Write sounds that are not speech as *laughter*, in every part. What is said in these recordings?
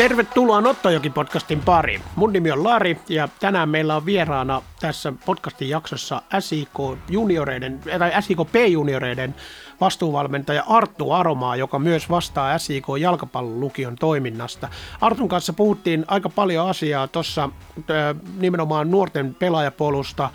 Tervetuloa Nottojoki-podcastin pariin. Mun nimi on Lari ja tänään meillä on vieraana tässä podcastin jaksossa SIK junioreiden, tai SIK P-junioreiden vastuuvalmentaja Arttu Aromaa, joka myös vastaa SIK jalkapallolukion toiminnasta. Artun kanssa puhuttiin aika paljon asiaa tuossa nimenomaan nuorten pelaajapolusta,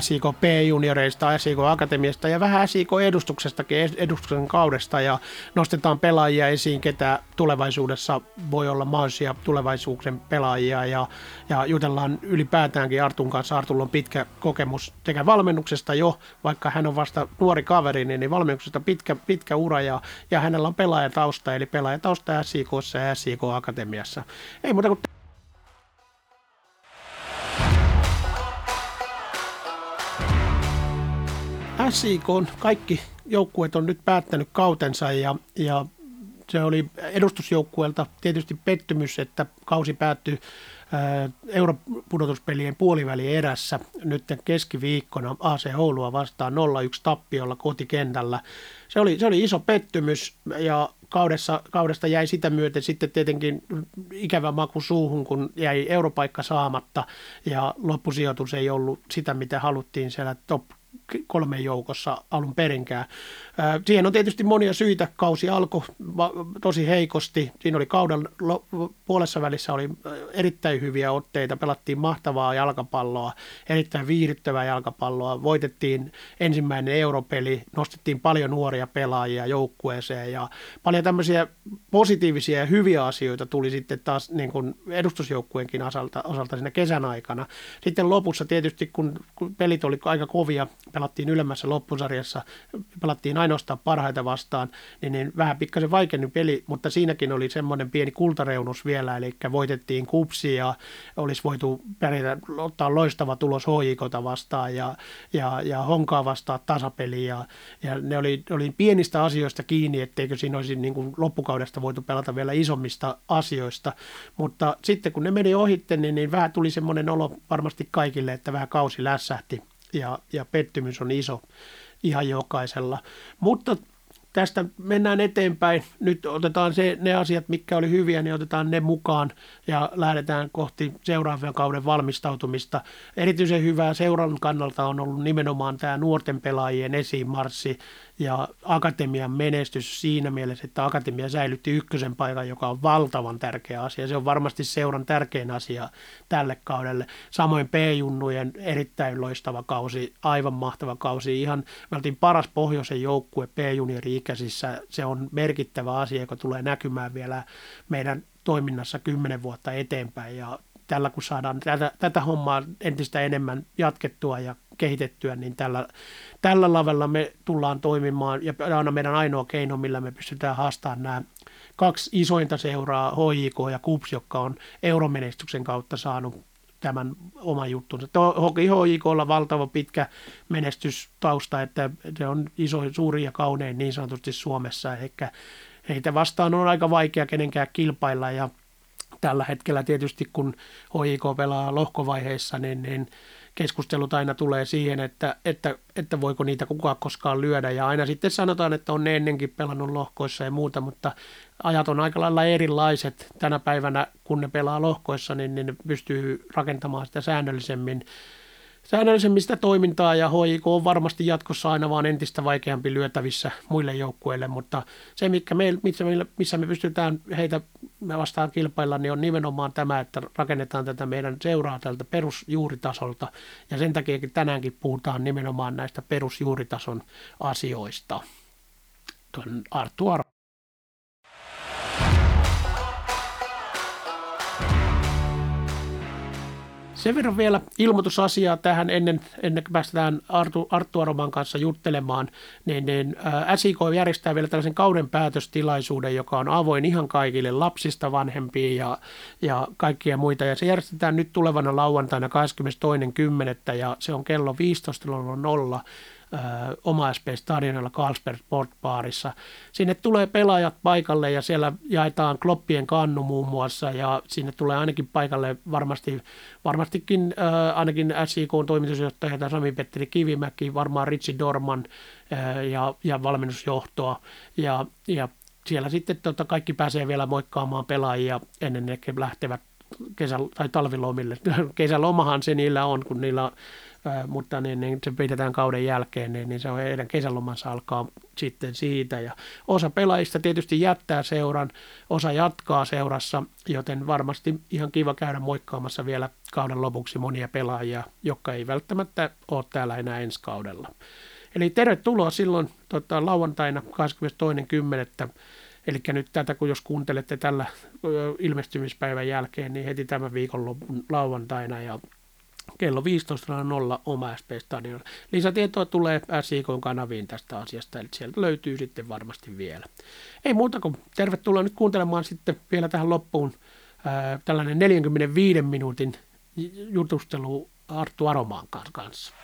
SIK P-junioreista, SIK Akatemiasta ja vähän SIK edustuksestakin, edustuksen kaudesta ja nostetaan pelaajia esiin, ketä tulevaisuudessa voi olla mahdollisia tulevaisuuden pelaajia ja, ja jutellaan ylipäätäänkin Artun kanssa. Artulla on pitkä kokemus sekä valmennuksesta jo, vaikka hän on vasta nuori kaveri, niin, niin valmennuksesta pitkä, pitkä ura ja, ja hänellä on pelaajatausta, eli pelaajatausta SIK ja SIK Akatemiassa. Ei muuta kuin SIK on kaikki joukkueet on nyt päättänyt kautensa ja, ja se oli edustusjoukkueelta tietysti pettymys, että kausi päättyi europudotuspelien puoliväli erässä nyt keskiviikkona AC Oulua vastaan 0-1 tappiolla kotikentällä. Se oli, se oli iso pettymys ja kaudessa, kaudesta jäi sitä myöten sitten tietenkin ikävä maku suuhun, kun jäi europaikka saamatta ja loppusijoitus ei ollut sitä, mitä haluttiin siellä top kolmen joukossa alun perinkään. Siihen on tietysti monia syitä. Kausi alkoi tosi heikosti. Siinä oli kauden puolessa välissä oli erittäin hyviä otteita. Pelattiin mahtavaa jalkapalloa, erittäin viihdyttävää jalkapalloa. Voitettiin ensimmäinen europeli, nostettiin paljon nuoria pelaajia joukkueeseen ja paljon tämmöisiä positiivisia ja hyviä asioita tuli sitten taas niin kuin edustusjoukkueenkin osalta, osalta siinä kesän aikana. Sitten lopussa tietysti, kun pelit oli aika kovia, pelattiin ylemmässä loppusarjassa, pelattiin ainoastaan parhaita vastaan, niin, niin vähän pikkasen vaikeinen peli, mutta siinäkin oli semmoinen pieni kultareunus vielä, eli voitettiin kupsi ja olisi voitu pärjätä, ottaa loistava tulos HJKta vastaan ja, ja, ja Honkaa vastaan tasapeli. Ja, ja ne oli, oli pienistä asioista kiinni, etteikö siinä olisi niin kuin loppukaudesta voitu pelata vielä isommista asioista, mutta sitten kun ne meni ohitte, niin, niin vähän tuli semmoinen olo varmasti kaikille, että vähän kausi lässähti ja, ja pettymys on iso ihan jokaisella. Mutta tästä mennään eteenpäin. Nyt otetaan se, ne asiat, mitkä oli hyviä, niin otetaan ne mukaan ja lähdetään kohti seuraavan kauden valmistautumista. Erityisen hyvää seuran kannalta on ollut nimenomaan tämä nuorten pelaajien esimarssi ja akatemian menestys siinä mielessä, että akatemia säilytti ykkösen paikan, joka on valtavan tärkeä asia. Se on varmasti seuran tärkein asia tälle kaudelle. Samoin P-junnujen erittäin loistava kausi, aivan mahtava kausi. Ihan me oltiin paras pohjoisen joukkue P-juniori-ikäisissä. Se on merkittävä asia, joka tulee näkymään vielä meidän toiminnassa kymmenen vuotta eteenpäin ja tällä kun saadaan tätä, tätä hommaa entistä enemmän jatkettua ja kehitettyä, niin tällä, tällä lavella me tullaan toimimaan ja aina meidän ainoa keino, millä me pystytään haastamaan nämä kaksi isointa seuraa, HJK ja KUPS, jotka on euromenestyksen kautta saanut tämän oman juttunsa. Hoki HJKlla valtava pitkä menestystausta, että se on iso, suuri ja kaunein niin sanotusti Suomessa, ehkä heitä vastaan on aika vaikea kenenkään kilpailla ja tällä hetkellä tietysti kun HJK pelaa lohkovaiheessa, niin, niin keskustelut aina tulee siihen, että, että, että voiko niitä kukaan koskaan lyödä. Ja aina sitten sanotaan, että on ne ennenkin pelannut lohkoissa ja muuta, mutta ajat on aika lailla erilaiset tänä päivänä, kun ne pelaa lohkoissa, niin, niin ne pystyy rakentamaan sitä säännöllisemmin säännöllisemmistä toimintaa ja HIK on varmasti jatkossa aina vaan entistä vaikeampi lyötävissä muille joukkueille, mutta se, mikä me, missä, me, missä me pystytään heitä vastaan kilpailla, niin on nimenomaan tämä, että rakennetaan tätä meidän seuraa tältä perusjuuritasolta ja sen takia tänäänkin puhutaan nimenomaan näistä perusjuuritason asioista. Tuon Arttu Ar- Sen verran vielä ilmoitusasiaa tähän ennen, ennen kuin päästään Artu, Arttu Aroman kanssa juttelemaan, niin, niin ää, SIK järjestää vielä tällaisen kauden päätöstilaisuuden, joka on avoin ihan kaikille lapsista vanhempiin ja, ja kaikkia muita. Ja se järjestetään nyt tulevana lauantaina 22.10. ja se on kello 15.00 oma SP Stadionilla Carlsberg Sportbaarissa. Sinne tulee pelaajat paikalle ja siellä jaetaan kloppien kannu muun muassa ja sinne tulee ainakin paikalle varmasti, varmastikin äh, ainakin SIK on toimitusjohtaja Sami-Petteri Kivimäki, varmaan Ritsi Dorman äh, ja, ja valmennusjohtoa ja, ja siellä sitten tota, kaikki pääsee vielä moikkaamaan pelaajia ennen ne lähtevät kesä- tai talvilomille. *laughs* Kesälomahan se niillä on, kun niillä mutta niin, niin se pidetään kauden jälkeen, niin, niin se on heidän kesälomansa alkaa sitten siitä. Ja osa pelaajista tietysti jättää seuran, osa jatkaa seurassa, joten varmasti ihan kiva käydä moikkaamassa vielä kauden lopuksi monia pelaajia, jotka ei välttämättä ole täällä enää ensi kaudella. Eli tervetuloa silloin tota, lauantaina 22.10. Eli nyt tätä, kun jos kuuntelette tällä ilmestymispäivän jälkeen, niin heti tämän viikon lauantaina ja kello 15.00 oma SP-stadion. Lisätietoa tulee SIK kanaviin tästä asiasta, eli sieltä löytyy sitten varmasti vielä. Ei muuta kuin tervetuloa nyt kuuntelemaan sitten vielä tähän loppuun ää, tällainen 45 minuutin jutustelu Arttu Aromaan kanssa.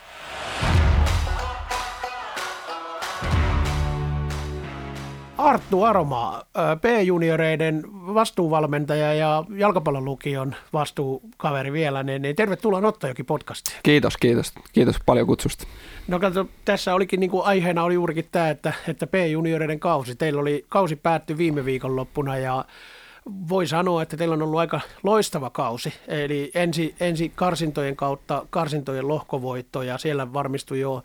Arttu Aroma, P-junioreiden vastuuvalmentaja ja jalkapallolukion vastuukaveri vielä, niin, niin tervetuloa Nottajoki podcastiin. Kiitos, kiitos. Kiitos paljon kutsusta. No katso, tässä olikin niin kuin aiheena oli juurikin tämä, että, että P-junioreiden kausi. Teillä oli, kausi päättyi viime viikonloppuna ja voi sanoa, että teillä on ollut aika loistava kausi. Eli ensi, ensi karsintojen kautta karsintojen lohkovoitto ja siellä varmistui jo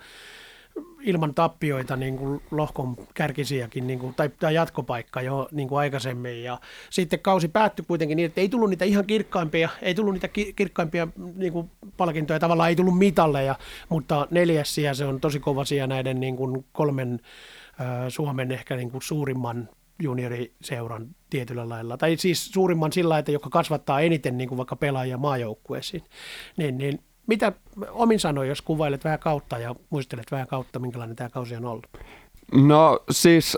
ilman tappioita niin kuin lohkon kärkisiäkin niin kuin, tai, tai jatkopaikka jo niin kuin aikaisemmin. Ja sitten kausi päättyi kuitenkin niin, että ei tullut niitä ihan kirkkaimpia, ei tullut niitä kirkkaimpia niin kuin palkintoja, tavallaan ei tullut mitalleja, mutta neljäs sija se on tosi kova sija näiden niin kuin kolmen äh, Suomen ehkä niin kuin suurimman junioriseuran tietyllä lailla, tai siis suurimman sillä, että joka kasvattaa eniten niin kuin vaikka pelaajia maajoukkueisiin, niin, niin mitä omin sanoin, jos kuvailet vähän kautta ja muistelet vähän kautta, minkälainen tämä kausi on ollut? No siis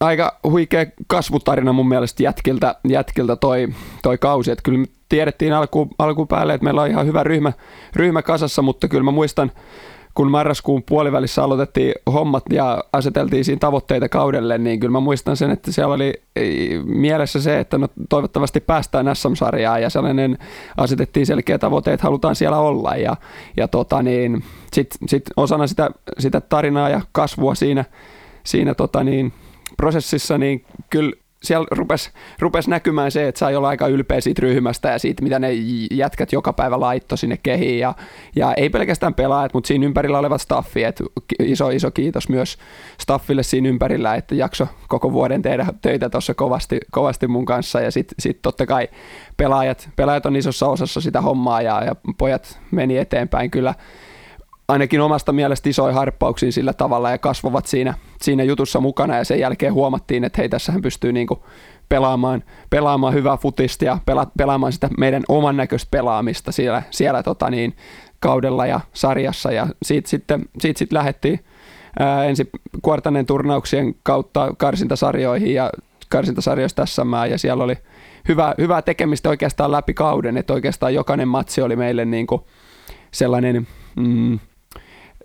aika huikea kasvutarina mun mielestä jätkiltä, jätkiltä toi, toi kausi. Että kyllä me tiedettiin alku, alkupäälle, että meillä on ihan hyvä ryhmä, ryhmä kasassa, mutta kyllä mä muistan kun marraskuun puolivälissä aloitettiin hommat ja aseteltiin siinä tavoitteita kaudelle, niin kyllä mä muistan sen, että siellä oli mielessä se, että no toivottavasti päästään SM-sarjaan ja sellainen asetettiin selkeä tavoite, että halutaan siellä olla. Ja, ja tota niin, sitten sit osana sitä, sitä tarinaa ja kasvua siinä, siinä tota niin, prosessissa, niin kyllä siellä rupesi rupes näkymään se, että sai olla aika ylpeä siitä ryhmästä ja siitä, mitä ne jätkät joka päivä laittoi sinne kehiin. Ja, ja ei pelkästään pelaajat, mutta siinä ympärillä olevat staffi. Et iso, iso kiitos myös staffille siinä ympärillä, että jakso koko vuoden tehdä töitä tuossa kovasti, kovasti mun kanssa. Ja sitten sit totta kai pelaajat, pelaajat on isossa osassa sitä hommaa ja, ja pojat meni eteenpäin kyllä ainakin omasta mielestä isoja harppauksia sillä tavalla ja kasvavat siinä, siinä jutussa mukana ja sen jälkeen huomattiin, että hei tässähän pystyy niinku pelaamaan, pelaamaan hyvää futista ja pela, pelaamaan sitä meidän oman näköistä pelaamista siellä, siellä tota niin, kaudella ja sarjassa. Ja siitä sitten, siitä sitten lähdettiin ää, ensin kuortaneen turnauksien kautta karsintasarjoihin ja karsintasarjoista tässä ja siellä oli hyvä, hyvää tekemistä oikeastaan läpi kauden, että oikeastaan jokainen matsi oli meille niin kuin sellainen mm,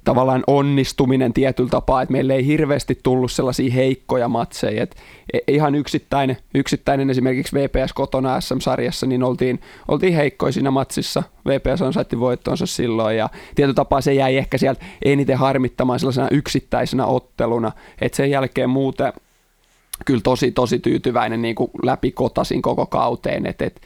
tavallaan onnistuminen tietyllä tapaa, että meille ei hirveästi tullut sellaisia heikkoja matseja, että e, ihan yksittäinen, yksittäinen esimerkiksi VPS kotona SM-sarjassa, niin oltiin, oltiin heikkoja siinä matsissa, VPS ansaitti voittonsa silloin ja tietyllä tapaa se jäi ehkä sieltä eniten harmittamaan sellaisena yksittäisenä otteluna, että sen jälkeen muuten kyllä tosi tosi tyytyväinen niin kuin läpi koko kauteen, että, että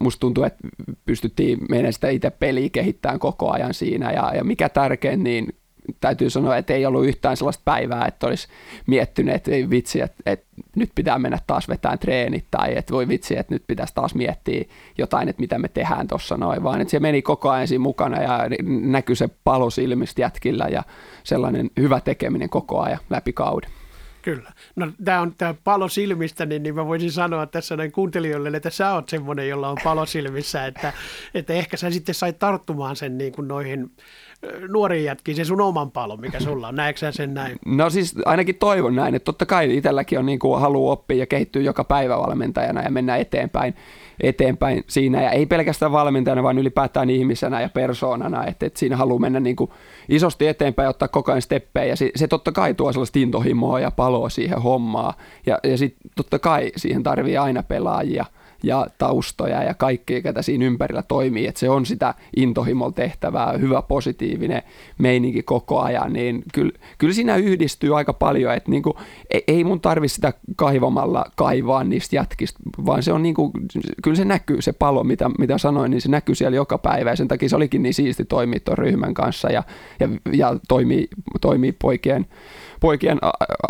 musta tuntuu, että pystyttiin meidän sitä itse peliä kehittämään koko ajan siinä ja, ja mikä tärkein, niin täytyy sanoa, että ei ollut yhtään sellaista päivää, että olisi miettinyt, että ei vitsi, että, että nyt pitää mennä taas vetään treenit tai että voi vitsi, että nyt pitäisi taas miettiä jotain, että mitä me tehdään tuossa noin, vaan että se meni koko ajan siinä mukana ja näkyi se palo silmistä jätkillä ja sellainen hyvä tekeminen koko ajan läpi kauden. Kyllä. No tämä on tämä palo silmistä, niin, niin mä voisin sanoa tässä näin kuuntelijoille, että sä oot semmoinen, jolla on palo silmissä, että, että ehkä sä sitten sait tarttumaan sen niin kuin noihin nuoriin jätkiin, se sun oman palon, mikä sulla on. Näetkö sen näin? No siis ainakin toivon näin, että totta kai itselläkin on niin kuin halu oppia ja kehittyä joka päivä valmentajana ja mennä eteenpäin eteenpäin siinä, ja ei pelkästään valmentajana, vaan ylipäätään ihmisenä ja persoonana, että, että siinä haluaa mennä niin kuin isosti eteenpäin ja ottaa koko ajan steppejä, ja se, se totta kai tuo sellaista intohimoa ja paloa siihen hommaan, ja, ja sitten totta kai siihen tarvii aina pelaajia, ja taustoja ja kaikki, ketä siinä ympärillä toimii, että se on sitä intohimolla tehtävää, hyvä positiivinen meininki koko ajan, niin kyllä, kyllä siinä yhdistyy aika paljon, että niin kuin, ei mun tarvi sitä kaivamalla kaivaa niistä jätkistä, vaan se on niin kuin, kyllä se näkyy se palo, mitä, mitä sanoin, niin se näkyy siellä joka päivä. Ja sen takia se olikin niin siisti toimia tuon ryhmän kanssa ja, ja, ja toimii, toimii poikien poikien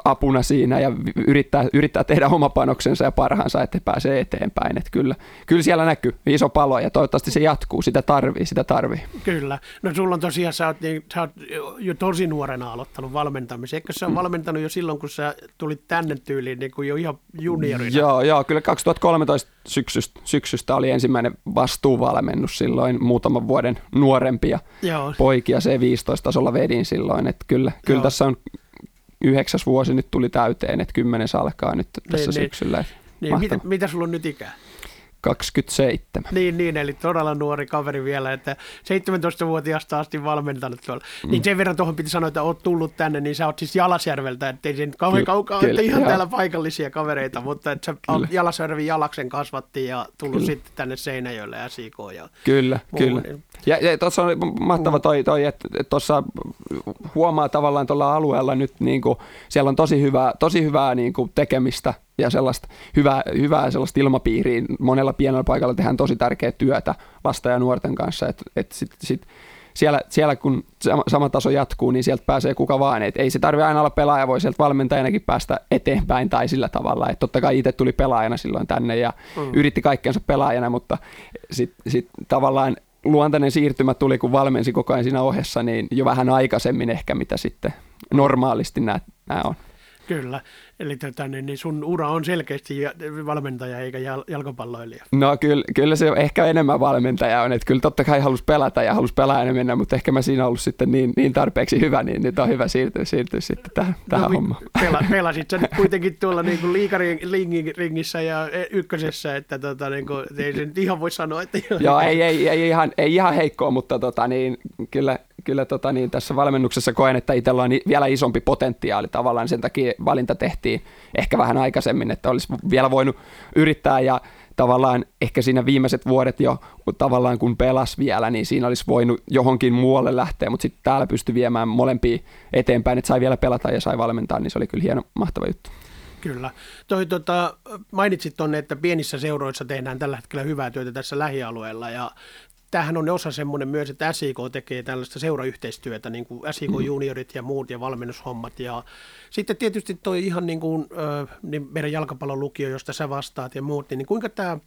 apuna siinä ja yrittää, yrittää tehdä oma panoksensa ja parhaansa, että pääsee eteenpäin. Että kyllä, kyllä siellä näkyy iso palo ja toivottavasti se jatkuu. Sitä tarvii, sitä tarvii. Kyllä. No sulla on tosiaan, sä oot, niin, sä oot jo tosi nuorena aloittanut valmentamisen. Eikö se on mm. valmentanut jo silloin, kun sä tulit tänne tyyliin niin kuin jo ihan juniorina? Joo, joo, kyllä 2013 syksystä, syksystä oli ensimmäinen vastuuvalmennus silloin muutaman vuoden nuorempia joo. poikia. Se 15 tasolla vedin silloin, että kyllä, kyllä tässä on yhdeksäs vuosi nyt tuli täyteen, että kymmenes alkaa nyt tässä niin, niin. syksyllä. Niin, mitä, mitä sulla on nyt ikää? 27. Niin, niin, eli todella nuori kaveri vielä, että 17-vuotiaasta asti valmentanut tuolla. Mm. Niin sen verran tuohon piti sanoa, että oot tullut tänne, niin sä oot siis Jalasjärveltä, ettei sen kauhean Ky- kaukaa, että ihan joo. täällä paikallisia kavereita, mutta että sä. Jalasjärvi Jalaksen kasvatti ja tullut kyllä. sitten tänne Seinäjölle SIK. Ja kyllä, muu, kyllä. Ja, ja tuossa on mahtava toi, toi että tuossa huomaa tavallaan tuolla alueella nyt, niin kuin, siellä on tosi hyvää, tosi hyvää niin kuin tekemistä ja sellaista hyvää, hyvää sellaista ilmapiiriä. Monella pienellä paikalla tehdään tosi tärkeää työtä lasten ja nuorten kanssa, että et sit, sit siellä, siellä, kun sama taso jatkuu, niin sieltä pääsee kuka vaan. Et ei se tarvitse aina olla pelaaja, voi sieltä valmentajanakin päästä eteenpäin tai sillä tavalla. Et totta kai itse tuli pelaajana silloin tänne ja mm. yritti kaikkensa pelaajana, mutta sitten sit tavallaan luontainen siirtymä tuli, kun valmensi koko ajan siinä ohessa, niin jo vähän aikaisemmin ehkä, mitä sitten normaalisti nämä, nämä on. Kyllä. Eli tota, niin, niin sun ura on selkeästi valmentaja eikä jalkapalloilija. No kyllä, kyllä se ehkä enemmän valmentaja on, että kyllä totta kai halus pelata ja halus pelaajana mennä, mutta ehkä mä siinä ollut sitten niin, niin tarpeeksi hyvä, niin nyt on hyvä siirtyä, siirtyä sitten tähän, no, tähän hommaan. Pela, *laughs* pelasit sä nyt kuitenkin tuolla niin kuin liikaringissä ja ykkösessä, että tota, niin kuin, ei se nyt ihan voi sanoa, että... Joo, ei, ei, ei, ihan, ei ihan heikkoa, mutta tota, niin, kyllä, kyllä tota, niin tässä valmennuksessa koen, että itsellä on vielä isompi potentiaali tavallaan, sen takia valinta tehtiin ehkä vähän aikaisemmin, että olisi vielä voinut yrittää ja tavallaan ehkä siinä viimeiset vuodet jo tavallaan kun pelas vielä, niin siinä olisi voinut johonkin muualle lähteä, mutta sitten täällä pystyi viemään molempia eteenpäin, että sai vielä pelata ja sai valmentaa, niin se oli kyllä hieno, mahtava juttu. Kyllä. Toi, tota, mainitsit tuonne, että pienissä seuroissa tehdään tällä hetkellä hyvää työtä tässä lähialueella ja tämähän on osa semmoinen myös, että SIK tekee tällaista seurayhteistyötä, niin kuin SIK mm. juniorit ja muut ja valmennushommat. Ja sitten tietysti toi ihan niin kuin niin meidän jalkapallon lukio, josta sä vastaat ja muut, niin, kuinka tämä,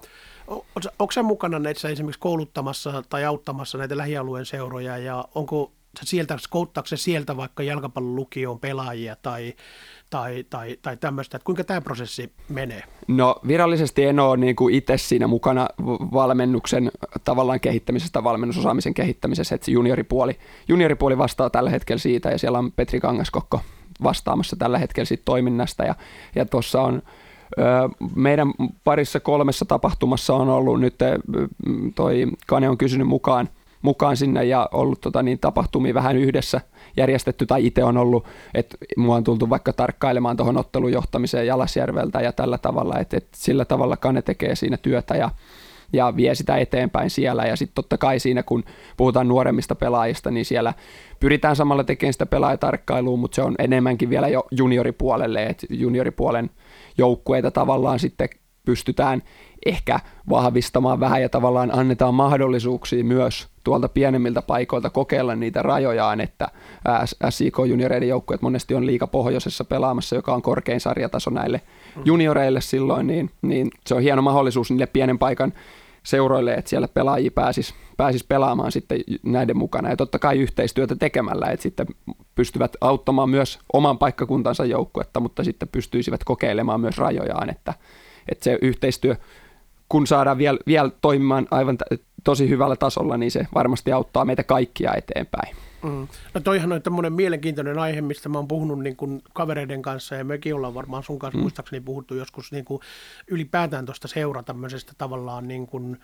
onko sä mukana näissä esimerkiksi kouluttamassa tai auttamassa näitä lähialueen seuroja ja onko sieltä, skouttaako se sieltä vaikka jalkapallon lukioon pelaajia tai, tai, tai, tai tämmöistä, että kuinka tämä prosessi menee? No virallisesti en ole niin kuin itse siinä mukana valmennuksen tavallaan kehittämisestä, valmennusosaamisen kehittämisessä, että junioripuoli, junioripuoli vastaa tällä hetkellä siitä ja siellä on Petri Kangaskokko vastaamassa tällä hetkellä siitä toiminnasta. Ja, ja tuossa on meidän parissa kolmessa tapahtumassa on ollut nyt, toi Kane on kysynyt mukaan mukaan sinne ja ollut tota, niin, tapahtumia vähän yhdessä järjestetty tai itse on ollut, että mua on tultu vaikka tarkkailemaan tuohon ottelujohtamiseen Jalasjärveltä ja tällä tavalla, että, että sillä tavalla Kane tekee siinä työtä ja, ja vie sitä eteenpäin siellä. Ja sitten totta kai siinä, kun puhutaan nuoremmista pelaajista, niin siellä pyritään samalla tekemään sitä pelaajatarkkailua, mutta se on enemmänkin vielä jo junioripuolelle, että junioripuolen joukkueita tavallaan sitten pystytään ehkä vahvistamaan vähän ja tavallaan annetaan mahdollisuuksia myös tuolta pienemmiltä paikoilta kokeilla niitä rajojaan, että SIK junioreiden joukkueet monesti on liika pohjoisessa pelaamassa, joka on korkein sarjataso näille mm. junioreille silloin, niin, niin se on hieno mahdollisuus niille pienen paikan seuroille, että siellä pelaajia pääsis, pääsis pelaamaan sitten näiden mukana ja totta kai yhteistyötä tekemällä, että sitten pystyvät auttamaan myös oman paikkakuntansa joukkuetta, mutta sitten pystyisivät kokeilemaan myös rajojaan, että, että se yhteistyö kun saadaan vielä, vielä toimimaan aivan tosi hyvällä tasolla, niin se varmasti auttaa meitä kaikkia eteenpäin. Mm. No toihan on tämmöinen mielenkiintoinen aihe, mistä mä oon puhunut niin kuin kavereiden kanssa ja mekin ollaan varmaan sun kanssa mm. muistaakseni puhuttu joskus niin kuin ylipäätään tuosta seura tämmöisestä tavallaan niin kuin,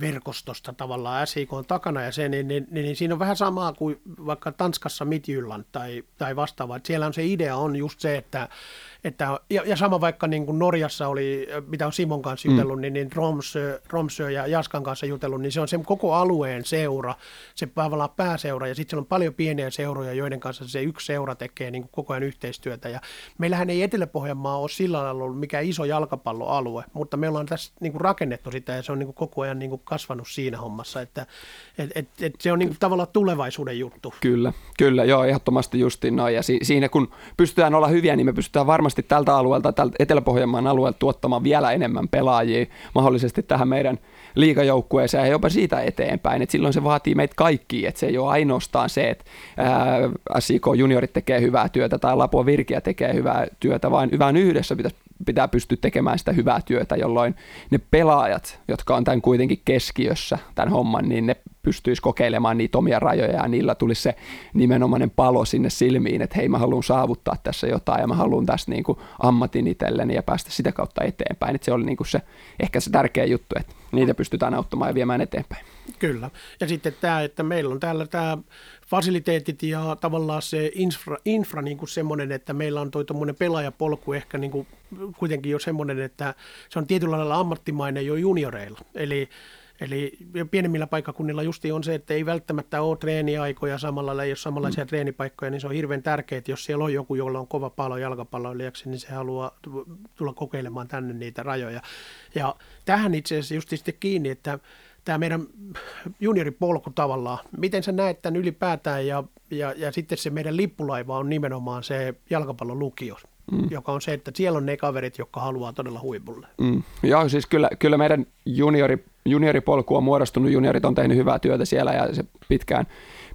verkostosta tavallaan SIK on takana ja se, niin, niin, niin, niin, siinä on vähän samaa kuin vaikka Tanskassa Midjylland tai, tai vastaava. Että siellä on se idea on just se, että, että ja, ja sama vaikka niin kuin Norjassa oli, mitä on Simon kanssa mm. jutellut, mm. niin, niin Romsö, Romsö ja Jaskan kanssa jutellut, niin se on se koko alueen seura, se tavallaan pääseura, ja sitten siellä on paljon pieniä seuroja, joiden kanssa se yksi seura tekee niin kuin koko ajan yhteistyötä, ja meillähän ei Etelä-Pohjanmaa ole sillä lailla ollut mikään iso jalkapalloalue, mutta me ollaan tässä niin kuin rakennettu sitä, ja se on niin kuin koko ajan niin kuin kasvanut siinä hommassa, että et, et, et se on niin kuin tavallaan tulevaisuuden juttu. Kyllä, kyllä, joo, ehdottomasti justiin noin, ja si- siinä kun pystytään olla hyviä, niin me pystytään varmasti tältä alueelta, tältä Etelä-Pohjanmaan alueelta tuottamaan vielä enemmän pelaajia mahdollisesti tähän meidän liikajoukkueeseen ja jopa siitä eteenpäin. Et silloin se vaatii meitä kaikki, että se ei ole ainoastaan se, että SIK juniorit tekee hyvää työtä tai Lapua Virkiä tekee hyvää työtä, vaan hyvän yhdessä pitäisi pitää pystyä tekemään sitä hyvää työtä, jolloin ne pelaajat, jotka on tämän kuitenkin keskiössä, tämän homman, niin ne pystyisi kokeilemaan niitä omia rajoja ja niillä tulisi se nimenomainen palo sinne silmiin, että hei mä haluan saavuttaa tässä jotain ja mä haluan tässä niin kuin ammatin itselleni ja päästä sitä kautta eteenpäin. Että se oli niin kuin se, ehkä se tärkeä juttu, että niitä pystytään auttamaan ja viemään eteenpäin. Kyllä. Ja sitten tämä, että meillä on täällä tämä fasiliteetit ja tavallaan se infra, infra niin kuin semmoinen, että meillä on tuo pelaajapolku ehkä niin kuin kuitenkin jo semmoinen, että se on tietyllä lailla ammattimainen jo junioreilla. Eli Eli pienemmillä paikkakunnilla justi on se, että ei välttämättä ole treeniaikoja samalla, ei ole samanlaisia mm. treenipaikkoja, niin se on hirveän tärkeää, että jos siellä on joku, jolla on kova palo jalkapalloilijaksi, niin se haluaa tulla kokeilemaan tänne niitä rajoja. Ja tähän itse asiassa just sitten kiinni, että tämä meidän junioripolku tavallaan, miten sä näet tämän ylipäätään ja, ja, ja sitten se meidän lippulaiva on nimenomaan se jalkapallon lukio, mm. joka on se, että siellä on ne kaverit, jotka haluaa todella huipulle. Mm. Joo, siis kyllä, kyllä meidän juniori, junioripolku on muodostunut, juniorit on tehnyt hyvää työtä siellä ja se pitkään,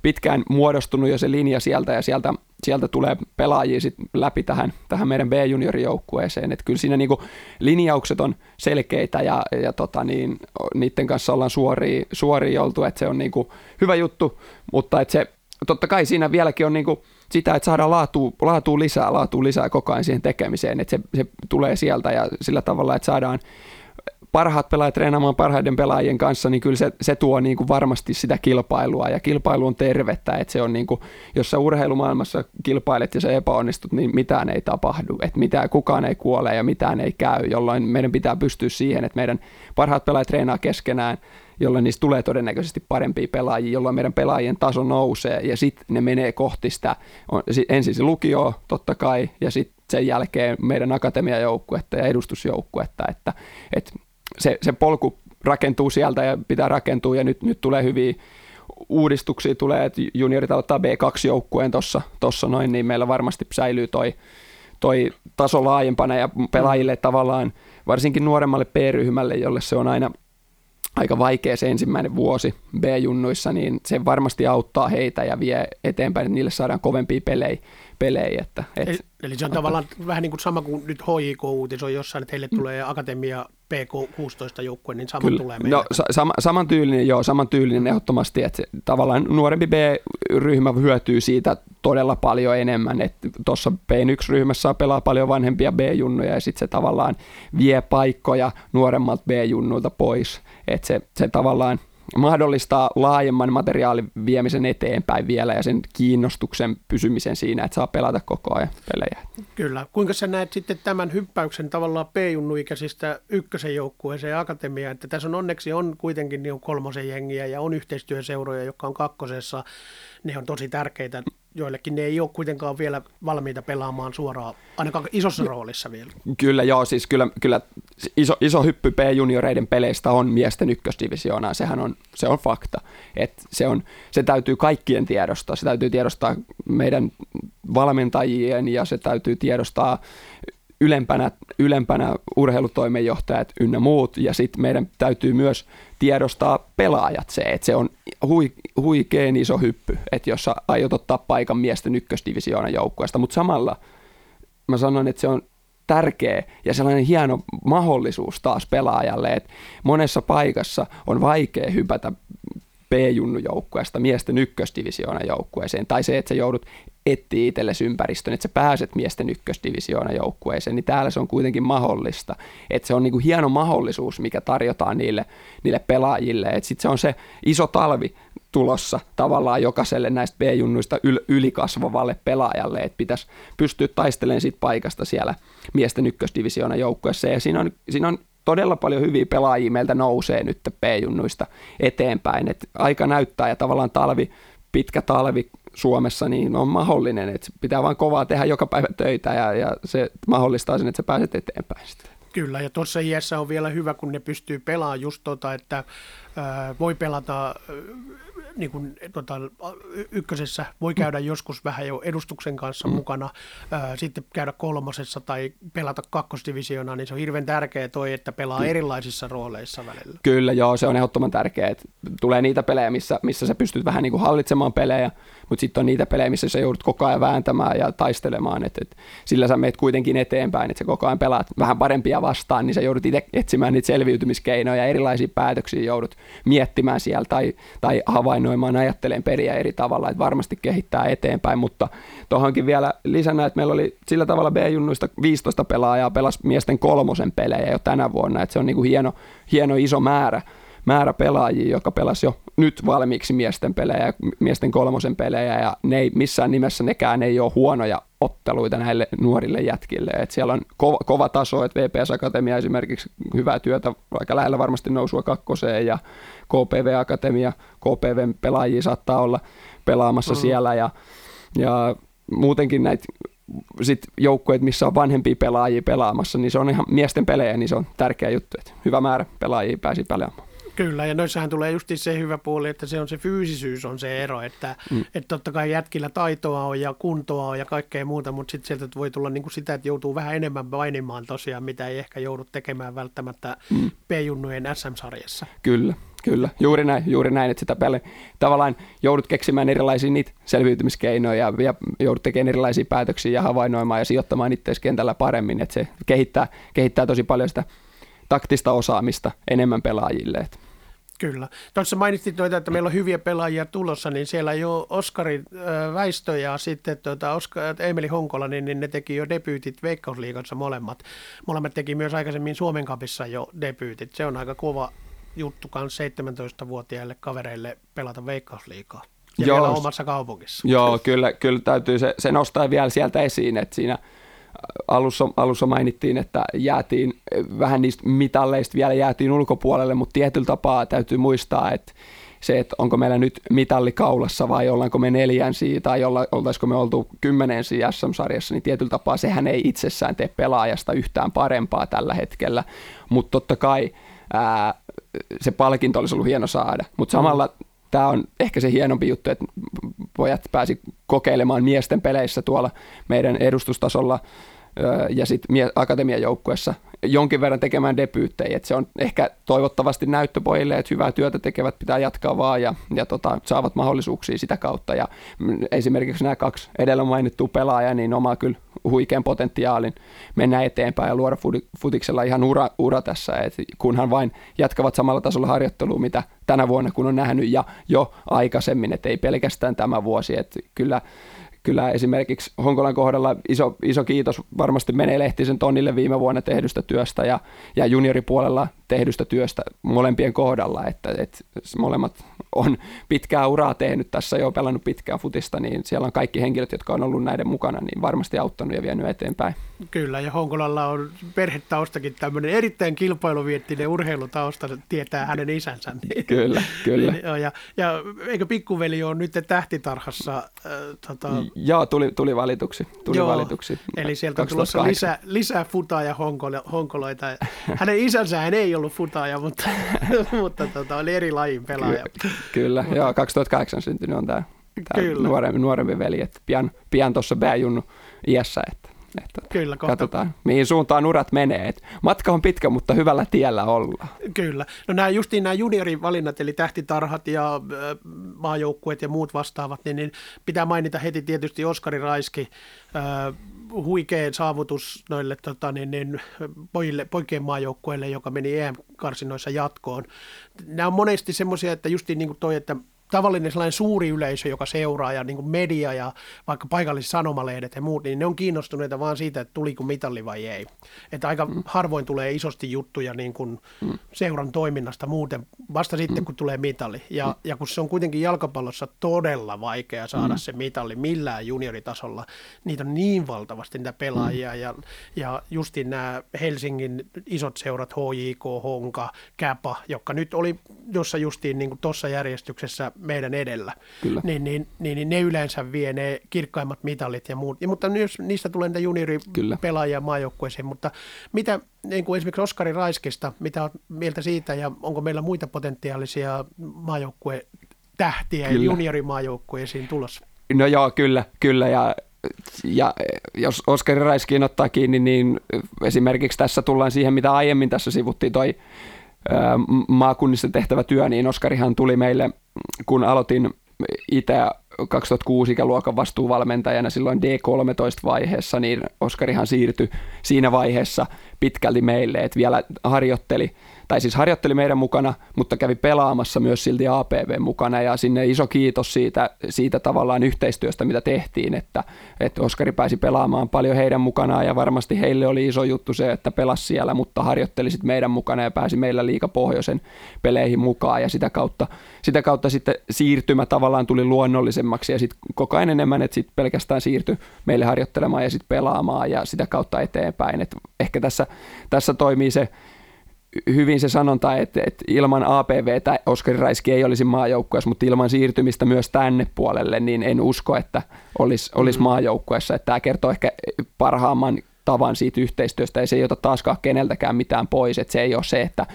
pitkään muodostunut jo se linja sieltä ja sieltä, sieltä tulee pelaajia sit läpi tähän, tähän meidän B-juniorijoukkueeseen. Et kyllä siinä niinku linjaukset on selkeitä ja, ja tota niin, niiden kanssa ollaan suoria, suoria oltu, että se on niinku hyvä juttu, mutta että se totta kai siinä vieläkin on niinku sitä, että saadaan laatua, laatua lisää, laatua lisää koko ajan siihen tekemiseen, että se, se tulee sieltä ja sillä tavalla, että saadaan parhaat pelaajat treenaamaan parhaiden pelaajien kanssa, niin kyllä se, se tuo niin kuin varmasti sitä kilpailua ja kilpailu on tervettä, että se on niin kuin, jos sä urheilumaailmassa kilpailet ja se epäonnistut, niin mitään ei tapahdu, että mitään, kukaan ei kuole ja mitään ei käy, jolloin meidän pitää pystyä siihen, että meidän parhaat pelaajat treenaa keskenään, jolloin niistä tulee todennäköisesti parempia pelaajia, jolloin meidän pelaajien taso nousee ja sitten ne menee kohti sitä, ensin se lukio totta kai ja sitten sen jälkeen meidän akatemiajoukkuetta ja edustusjoukkuetta, että, että se, se polku rakentuu sieltä ja pitää rakentua ja nyt, nyt tulee hyviä uudistuksia tulee, että juniorit aloittaa B2-joukkueen tuossa tossa noin, niin meillä varmasti säilyy toi, toi taso laajempana ja pelaajille tavallaan, varsinkin nuoremmalle P-ryhmälle, jolle se on aina aika vaikea se ensimmäinen vuosi B-junnuissa, niin se varmasti auttaa heitä ja vie eteenpäin, että niille saadaan kovempia pelejä. Pelejä että, et, eli, eli se on tavallaan vähän niin kuin sama kuin nyt HJK uutisoi jossain, että heille tulee Akatemia PK16 joukkue, niin sama Kyllä. tulee meille. No, sa- sama, saman tyylinen, joo, saman tyylinen ehdottomasti, että se, tavallaan nuorempi B-ryhmä hyötyy siitä todella paljon enemmän, että tuossa B1-ryhmässä saa pelaa paljon vanhempia B-junnuja ja sitten se tavallaan vie paikkoja nuoremmalta B-junnuilta pois, että se, se tavallaan – mahdollistaa laajemman materiaalin viemisen eteenpäin vielä ja sen kiinnostuksen pysymisen siinä, että saa pelata koko ajan pelejä. Kyllä. Kuinka sä näet sitten tämän hyppäyksen tavallaan P-junnuikäisistä ykkösen joukkueeseen ja akatemiaan, että tässä on onneksi on kuitenkin niin on kolmosen jengiä ja on yhteistyöseuroja, jotka on kakkosessa. Ne on tosi tärkeitä joillekin ne ei ole kuitenkaan vielä valmiita pelaamaan suoraan, ainakaan isossa roolissa vielä. Kyllä joo, siis kyllä, kyllä iso, iso hyppy P-junioreiden peleistä on miesten ykkösdivisioonaan, sehän on, se on fakta. Et se, on, se täytyy kaikkien tiedostaa, se täytyy tiedostaa meidän valmentajien ja se täytyy tiedostaa ylempänä, ylempänä urheilutoimenjohtajat ynnä muut, ja sitten meidän täytyy myös tiedostaa pelaajat se, että se on hui, huikeen iso hyppy, että jos sä aiot ottaa paikan miesten ykkösdivisioona joukkueesta, mutta samalla mä sanon, että se on tärkeä ja sellainen hieno mahdollisuus taas pelaajalle, että monessa paikassa on vaikea hypätä B-junnujoukkueesta miesten ykkösdivisioona joukkueeseen, tai se, että sä joudut etsiä itsellesi ympäristön, että sä pääset miesten ykkösdivisioona joukkueeseen, niin täällä se on kuitenkin mahdollista. Että se on niinku hieno mahdollisuus, mikä tarjotaan niille, niille pelaajille. Että sitten se on se iso talvi, tulossa tavallaan jokaiselle näistä B-junnuista yl- ylikasvavalle pelaajalle, että pitäisi pystyä taistelemaan siitä paikasta siellä miesten ykkösdivisioona joukkueessa. Ja siinä on, siinä on todella paljon hyviä pelaajia meiltä nousee nyt B-junnuista eteenpäin. Et aika näyttää ja tavallaan talvi, pitkä talvi Suomessa niin on mahdollinen, että pitää vaan kovaa tehdä joka päivä töitä ja, ja se mahdollistaa sen, että sä pääset eteenpäin sitten. Kyllä, ja tuossa iässä on vielä hyvä, kun ne pystyy pelaamaan just tota, että voi pelata niin kuin, tota, ykkösessä, voi käydä mm. joskus vähän jo edustuksen kanssa mm. mukana, sitten käydä kolmosessa tai pelata kakkosdivisiona, niin se on hirveän tärkeää toi, että pelaa Ky- erilaisissa rooleissa välillä. Kyllä, joo, se on ehdottoman tärkeää, että tulee niitä pelejä, missä, missä sä pystyt vähän niin kuin hallitsemaan pelejä, mutta sitten on niitä pelejä, missä sä joudut koko ajan vääntämään ja taistelemaan, että, että sillä sä meet kuitenkin eteenpäin, että sä koko ajan pelaat vähän parempia vastaan, niin sä joudut itse etsimään niitä selviytymiskeinoja, erilaisia päätöksiä joudut miettimään siellä tai, tai havainnoimaan, ajattelen periä eri tavalla, että varmasti kehittää eteenpäin, mutta tuohonkin vielä lisänä, että meillä oli sillä tavalla B-junnuista 15 pelaajaa pelas miesten kolmosen pelejä jo tänä vuonna, että se on niin kuin hieno, hieno iso määrä, määrä pelaajia, joka pelasi jo nyt valmiiksi miesten pelejä, miesten kolmosen pelejä, ja ne ei missään nimessä nekään ei ole huonoja otteluita näille nuorille jätkille. Et siellä on kova, kova taso, että VPS Akatemia esimerkiksi hyvää työtä, aika lähellä varmasti nousua kakkoseen, ja KPV Akatemia, KPV pelaajia saattaa olla pelaamassa mm. siellä, ja, ja muutenkin näitä sit joukkueet, missä on vanhempia pelaajia pelaamassa, niin se on ihan miesten pelejä, niin se on tärkeä juttu, että hyvä määrä pelaajia pääsi pelaamaan. Kyllä, ja noissahan tulee just se hyvä puoli, että se on se fyysisyys on se ero, että, mm. että totta kai jätkillä taitoa on ja kuntoa on ja kaikkea muuta, mutta sitten sieltä voi tulla niin kuin sitä, että joutuu vähän enemmän painimaan tosiaan, mitä ei ehkä joudu tekemään välttämättä mm. P-junnujen SM-sarjassa. Kyllä, Kyllä, juuri näin, juuri näin, että sitä peli, tavallaan joudut keksimään erilaisia niitä selviytymiskeinoja ja joudut tekemään erilaisia päätöksiä ja havainnoimaan ja sijoittamaan itseäsi kentällä paremmin, että se kehittää, kehittää tosi paljon sitä taktista osaamista enemmän pelaajille. Kyllä. Tuossa mainitsit noita, että meillä on hyviä pelaajia tulossa, niin siellä jo Oskari Väistö ja sitten tuota Oskar, Emeli Honkola, niin, niin ne teki jo debyytit Veikkausliigassa molemmat. Molemmat teki myös aikaisemmin Suomen kapissa jo debyytit. Se on aika kova juttu myös 17-vuotiaille kavereille pelata Veikkausliigaa. Ja joo, vielä omassa kaupungissa. Joo, kyllä, kyllä täytyy se, se nostaa vielä sieltä esiin, että siinä – alussa, alussa mainittiin, että jäätiin vähän niistä mitalleista vielä jäätiin ulkopuolelle, mutta tietyllä tapaa täytyy muistaa, että se, että onko meillä nyt mitalli kaulassa vai ollaanko me neljänsi tai olla, oltaisiko me oltu kymmenensi SM-sarjassa, niin tietyllä tapaa sehän ei itsessään tee pelaajasta yhtään parempaa tällä hetkellä, mutta totta kai ää, se palkinto olisi ollut hieno saada, mutta samalla tämä on ehkä se hienompi juttu, että pojat pääsi kokeilemaan miesten peleissä tuolla meidän edustustasolla ja sitten akatemian joukkuessa jonkin verran tekemään debyyttejä. Se on ehkä toivottavasti näyttöpojille, että hyvää työtä tekevät pitää jatkaa vaan ja, ja tota, saavat mahdollisuuksia sitä kautta. Ja esimerkiksi nämä kaksi edellä mainittua pelaajaa, niin omaa kyllä huikean potentiaalin mennä eteenpäin ja luoda futiksella ihan ura, ura tässä, et kunhan vain jatkavat samalla tasolla harjoittelua, mitä tänä vuonna kun on nähnyt ja jo aikaisemmin, että ei pelkästään tämä vuosi, että kyllä kyllä esimerkiksi Honkolan kohdalla iso, iso kiitos varmasti menee Lehtisen Tonille viime vuonna tehdystä työstä ja, ja junioripuolella tehdystä työstä molempien kohdalla, että, että molemmat on pitkää uraa tehnyt tässä jo pelannut pitkää futista, niin siellä on kaikki henkilöt, jotka on ollut näiden mukana, niin varmasti auttanut ja vienyt eteenpäin. Kyllä, ja Honkolalla on perhetaustakin tämmöinen erittäin kilpailuviettinen urheilutausta, tietää hänen isänsä. Niin, kyllä, kyllä. Niin, ja, ja eikö pikkuveli ole nyt tähtitarhassa? Äh, tota... Joo, tuli, tuli valituksi. Tuli Joo, valituksi. Eli sieltä on tulossa lisää, lisää futaa ja honkoloita. Hänen isänsä hän ei ollut futaaja, mutta, *laughs* mutta tota, oli eri lajin pelaaja. Kyllä, joo, 2008 syntynyt on tämä nuorempi, nuorempi veli, että pian, pian tuossa B-junnu iässä, että, että Kyllä, kohta. katsotaan mihin suuntaan urat menee. Että matka on pitkä, mutta hyvällä tiellä ollaan. Kyllä. No nämä justiin nämä juniorivalinnat, eli tähtitarhat ja äh, maajoukkueet ja muut vastaavat, niin, niin pitää mainita heti tietysti Oskari Raiski, äh, huikea saavutus noille tota, niin, niin, pojille, poikien maajoukkueille, joka meni EM-karsinoissa jatkoon. Nämä on monesti semmoisia, että justiin niin kuin toi, että tavallinen sellainen suuri yleisö, joka seuraa ja niin kuin media ja vaikka paikalliset sanomalehdet ja muut, niin ne on kiinnostuneita vaan siitä, että tuliko mitalli vai ei. Että aika mm. harvoin tulee isosti juttuja niin kuin mm. seuran toiminnasta muuten, vasta sitten mm. kun tulee mitalli. Ja, mm. ja kun se on kuitenkin jalkapallossa todella vaikea saada mm. se mitalli millään junioritasolla, niitä on niin valtavasti niitä pelaajia mm. ja, ja justiin nämä Helsingin isot seurat, HJK, Honka, Käpa, jotka nyt oli jossa justiin niin tuossa järjestyksessä meidän edellä, Kyllä. Niin, niin, niin, niin, ne yleensä vie ne kirkkaimmat mitallit ja muut. Ja, mutta myös niistä tulee niitä junioripelaajia maajoukkueeseen. Mutta mitä niin kuin esimerkiksi Oskari Raiskista, mitä on mieltä siitä ja onko meillä muita potentiaalisia maajoukkue tähtiä kyllä. juniorimaajoukkueisiin tulossa? No joo, kyllä, kyllä ja ja jos Oskari Raiskiin ottaa kiinni, niin esimerkiksi tässä tullaan siihen, mitä aiemmin tässä sivuttiin, toi maakunnissa tehtävä työ, niin Oskarihan tuli meille, kun aloitin itse 2006 ikäluokan vastuuvalmentajana silloin D13-vaiheessa, niin Oskarihan siirtyi siinä vaiheessa pitkälti meille, että vielä harjoitteli tai siis harjoitteli meidän mukana, mutta kävi pelaamassa myös silti APV mukana. Ja sinne iso kiitos siitä, siitä tavallaan yhteistyöstä, mitä tehtiin, että, että Oskari pääsi pelaamaan paljon heidän mukanaan. Ja varmasti heille oli iso juttu se, että pelasi siellä, mutta harjoitteli sitten meidän mukana ja pääsi meillä liika pohjoisen peleihin mukaan. Ja sitä kautta, sitä kautta sitten siirtymä tavallaan tuli luonnollisemmaksi ja sitten koko ajan enemmän, että sitten pelkästään siirtyi meille harjoittelemaan ja sitten pelaamaan ja sitä kautta eteenpäin, että ehkä tässä, tässä toimii se hyvin se sanonta, että, että ilman APVtä Oskari Raiski ei olisi maajoukkueessa, mutta ilman siirtymistä myös tänne puolelle, niin en usko, että olisi, olisi mm. maajoukkueessa. Tämä kertoo ehkä parhaamman tavan siitä yhteistyöstä, ja se ei ota taaskaan keneltäkään mitään pois, että se ei ole se, että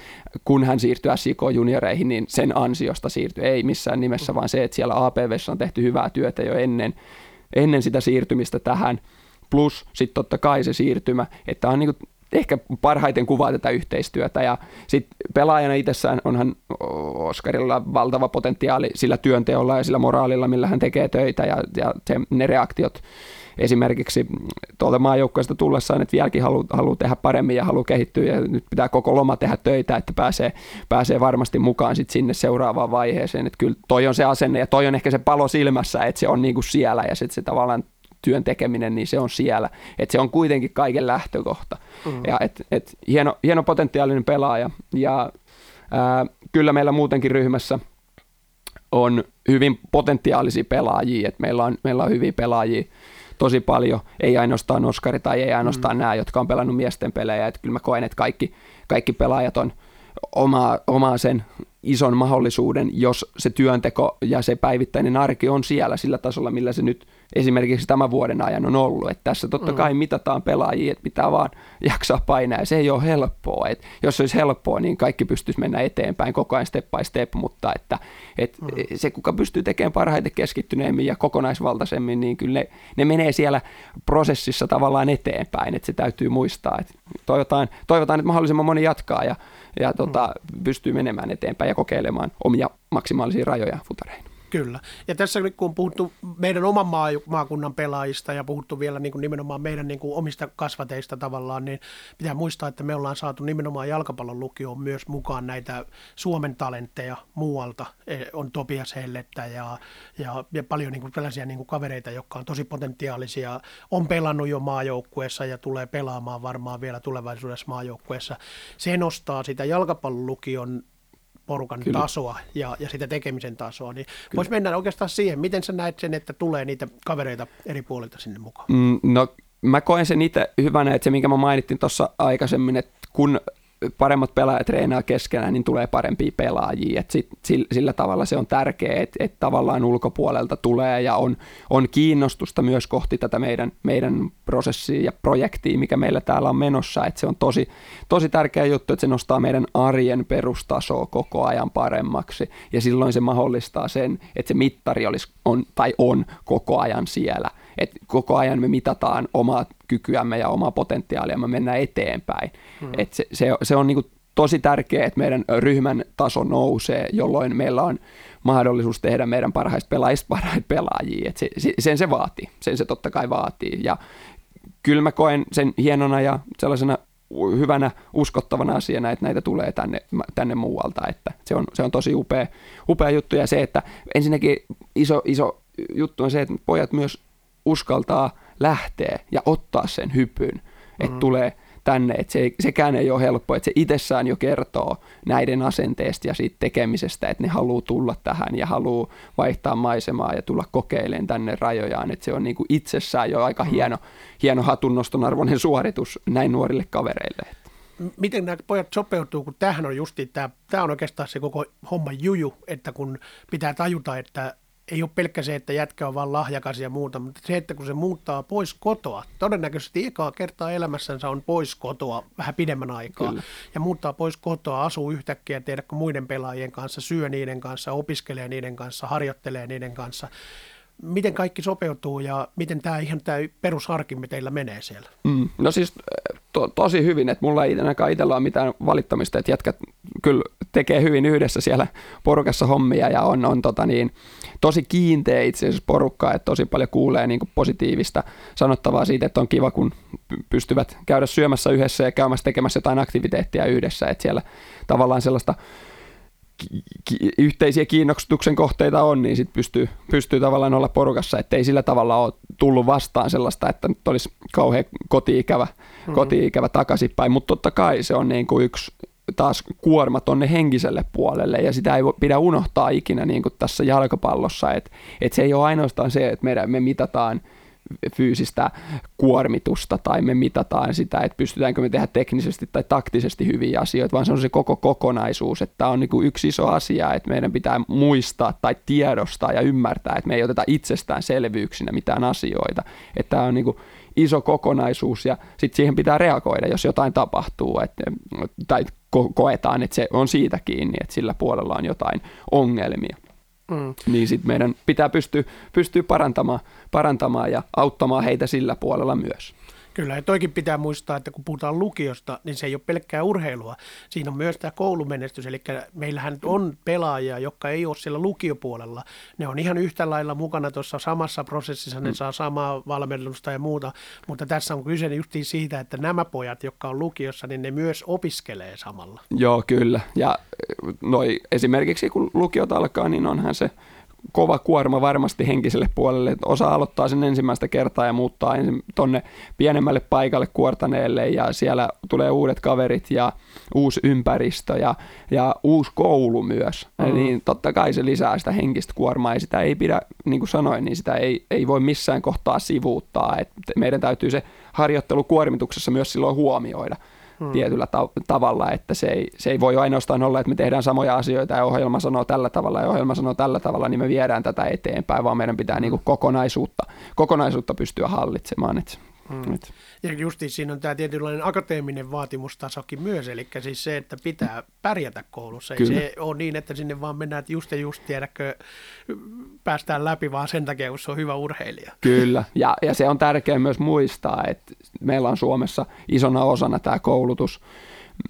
kun hän siirtyy SIK junioreihin, niin sen ansiosta siirtyy, ei missään nimessä, vaan se, että siellä APVssä on tehty hyvää työtä jo ennen, ennen sitä siirtymistä tähän, plus sitten totta kai se siirtymä, että on niin ehkä parhaiten kuvaa tätä yhteistyötä. Ja sitten pelaajana itsessään onhan Oskarilla valtava potentiaali sillä työnteolla ja sillä moraalilla, millä hän tekee töitä ja, ja se, ne reaktiot esimerkiksi tuolta maajoukkoista tullessaan, että vieläkin haluaa halu tehdä paremmin ja haluaa kehittyä ja nyt pitää koko loma tehdä töitä, että pääsee, pääsee varmasti mukaan sit sinne seuraavaan vaiheeseen. Että kyllä toi on se asenne ja toi on ehkä se palo silmässä, että se on niinku siellä ja sitten se tavallaan työn tekeminen, niin se on siellä. Et se on kuitenkin kaiken lähtökohta. Mm. Ja et, et hieno, hieno potentiaalinen pelaaja. Ja ää, kyllä meillä muutenkin ryhmässä on hyvin potentiaalisia pelaajia. Et meillä, on, meillä on hyviä pelaajia tosi paljon, ei ainoastaan Oskari tai ei ainoastaan mm. nämä, jotka on pelannut miesten pelejä. Et kyllä mä koen, että kaikki, kaikki pelaajat on omaa, omaa sen ison mahdollisuuden, jos se työnteko ja se päivittäinen arki on siellä sillä tasolla, millä se nyt esimerkiksi tämän vuoden ajan on ollut. Että tässä totta kai mm. mitataan pelaajia, että pitää vaan jaksaa painaa ja se ei ole helppoa. Et jos se olisi helppoa, niin kaikki pystyisi mennä eteenpäin koko ajan step by step, mutta että, et mm. se, kuka pystyy tekemään parhaiten keskittyneemmin ja kokonaisvaltaisemmin, niin kyllä ne, ne menee siellä prosessissa tavallaan eteenpäin, että se täytyy muistaa. Että toivotaan, toivotaan, että mahdollisimman moni jatkaa ja, ja tota, mm. pystyy menemään eteenpäin ja kokeilemaan omia maksimaalisia rajoja futareihin. Kyllä. Ja tässä kun on puhuttu meidän oman maa, maakunnan pelaajista ja puhuttu vielä niin kuin nimenomaan meidän niin kuin omista kasvateista tavallaan, niin pitää muistaa, että me ollaan saatu nimenomaan jalkapallon lukioon myös mukaan näitä Suomen talentteja muualta. E, on Topias Hellettä ja, ja, ja paljon niin kuin tällaisia niin kuin kavereita, jotka on tosi potentiaalisia, on pelannut jo maajoukkueessa ja tulee pelaamaan varmaan vielä tulevaisuudessa maajoukkueessa. Se nostaa sitä jalkapallon lukion porukan Kyllä. tasoa ja, ja sitä tekemisen tasoa, niin voisi mennä oikeastaan siihen, miten sä näet sen, että tulee niitä kavereita eri puolilta sinne mukaan? Mm, no mä koen sen itse hyvänä, että se minkä mä mainittin tuossa aikaisemmin, että kun paremmat pelaajat treenaa keskenään, niin tulee parempia pelaajia. Et sit, sillä tavalla se on tärkeää, että et tavallaan ulkopuolelta tulee ja on, on kiinnostusta myös kohti tätä meidän, meidän prosessia ja projektia, mikä meillä täällä on menossa. Et se on tosi, tosi tärkeä juttu, että se nostaa meidän arjen perustasoa koko ajan paremmaksi ja silloin se mahdollistaa sen, että se mittari olisi, on, tai on koko ajan siellä – että koko ajan me mitataan omaa kykyämme ja omaa potentiaalia, me mennään eteenpäin. Hmm. Et se, se, se on niin tosi tärkeää, että meidän ryhmän taso nousee, jolloin meillä on mahdollisuus tehdä meidän parhaista pelaajista parhaita pelaajia. Et se, sen se vaatii, sen se totta kai vaatii. Ja kyllä mä koen sen hienona ja sellaisena hyvänä, uskottavana asiana, että näitä tulee tänne, tänne muualta. Että se, on, se on tosi upea, upea juttu ja se, että ensinnäkin iso, iso juttu on se, että pojat myös uskaltaa lähteä ja ottaa sen hypyn, mm-hmm. että tulee – tänne, että se, sekään ei ole helppo, että se itsessään jo kertoo näiden asenteesta ja siitä tekemisestä, että ne haluaa tulla tähän ja haluaa vaihtaa maisemaa ja tulla kokeilemaan tänne rajojaan, että se on niin kuin itsessään jo aika mm. hieno, hieno hatunnoston arvoinen suoritus näin nuorille kavereille. Miten nämä pojat sopeutuu, kun tämähän on justi, tämä, tämä on oikeastaan se koko homma juju, että kun pitää tajuta, että ei ole pelkkä se, että jätkä on vaan lahjakas ja muuta, mutta se, että kun se muuttaa pois kotoa, todennäköisesti ekaa kertaa elämässänsä on pois kotoa vähän pidemmän aikaa, Kyllä. ja muuttaa pois kotoa, asuu yhtäkkiä, tiedätkö, muiden pelaajien kanssa, syö niiden kanssa, opiskelee niiden kanssa, harjoittelee niiden kanssa, miten kaikki sopeutuu ja miten tämä ihan tämä perusarkimme teillä menee siellä? Mm, no siis to, tosi hyvin, että mulla ei ainakaan itsellä ole mitään valittamista, että jätkät kyllä tekee hyvin yhdessä siellä porukassa hommia ja on, on tota niin, tosi kiinteä itse asiassa porukka, että tosi paljon kuulee niin kuin positiivista sanottavaa siitä, että on kiva, kun pystyvät käydä syömässä yhdessä ja käymässä tekemässä jotain aktiviteettia yhdessä, että siellä tavallaan sellaista ki- yhteisiä kiinnostuksen kohteita on, niin sit pystyy, pystyy tavallaan olla porukassa, ettei sillä tavalla ole tullut vastaan sellaista, että nyt olisi kauhean koti-ikävä, mm-hmm. koti-ikävä takaisinpäin, mutta totta kai se on niin kuin yksi taas kuorma tonne henkiselle puolelle ja sitä ei pidä unohtaa ikinä niin kuin tässä jalkapallossa, että, että se ei ole ainoastaan se, että meidän, me mitataan – fyysistä kuormitusta tai me mitataan sitä, että pystytäänkö me tehdä teknisesti tai taktisesti hyviä asioita, vaan se on se koko kokonaisuus, että tämä on niin kuin yksi iso asia, että meidän pitää muistaa tai tiedostaa ja ymmärtää, että me ei oteta itsestäänselvyyksinä mitään asioita, että tämä on niin kuin iso kokonaisuus ja sitten siihen pitää reagoida, jos jotain tapahtuu että, tai ko- koetaan, että se on siitä kiinni, että sillä puolella on jotain ongelmia. Mm. Niin sitten meidän pitää pystyä, pystyä parantamaan, parantamaan ja auttamaan heitä sillä puolella myös. Kyllä, ja toikin pitää muistaa, että kun puhutaan lukiosta, niin se ei ole pelkkää urheilua. Siinä on myös tämä koulumenestys, eli meillähän on pelaajia, jotka ei ole siellä lukiopuolella. Ne on ihan yhtä lailla mukana tuossa samassa prosessissa, ne mm. saa samaa valmennusta ja muuta, mutta tässä on kyse justiin siitä, että nämä pojat, jotka on lukiossa, niin ne myös opiskelee samalla. Joo, kyllä. Ja noi, esimerkiksi kun lukiot alkaa, niin onhan se kova kuorma varmasti henkiselle puolelle. Osa aloittaa sen ensimmäistä kertaa ja muuttaa tuonne pienemmälle paikalle kuortaneelle ja siellä tulee uudet kaverit ja uusi ympäristö ja, ja uusi koulu myös. Mm. Niin totta kai se lisää sitä henkistä kuormaa ja sitä ei pidä, niin kuin sanoin, niin sitä ei, ei voi missään kohtaa sivuuttaa. Et meidän täytyy se harjoittelu kuormituksessa myös silloin huomioida hmm. tietyllä ta- tavalla, että se ei, se ei voi ainoastaan olla, että me tehdään samoja asioita ja ohjelma sanoo tällä tavalla ja ohjelma sanoo tällä tavalla, niin me viedään tätä eteenpäin, vaan meidän pitää niin kuin kokonaisuutta, kokonaisuutta pystyä hallitsemaan. Että, että. Ja justiin siinä on tämä tietynlainen akateeminen vaatimustasokin myös, eli siis se, että pitää pärjätä koulussa. Ei Kyllä. se ole niin, että sinne vaan mennään, että just ja just tiedäkö, päästään läpi vaan sen takia, kun se on hyvä urheilija. Kyllä, ja, ja se on tärkeää myös muistaa, että meillä on Suomessa isona osana tämä koulutus,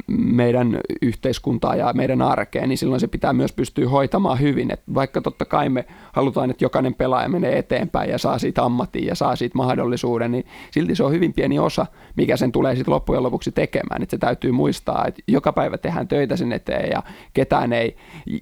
meidän yhteiskuntaa ja meidän arkeen, niin silloin se pitää myös pystyä hoitamaan hyvin. Et vaikka totta kai me halutaan, että jokainen pelaaja menee eteenpäin ja saa siitä ammatin ja saa siitä mahdollisuuden, niin silti se on hyvin pieni osa, mikä sen tulee sitten loppujen lopuksi tekemään. Et se täytyy muistaa, että joka päivä tehdään töitä sen eteen ja ketään ei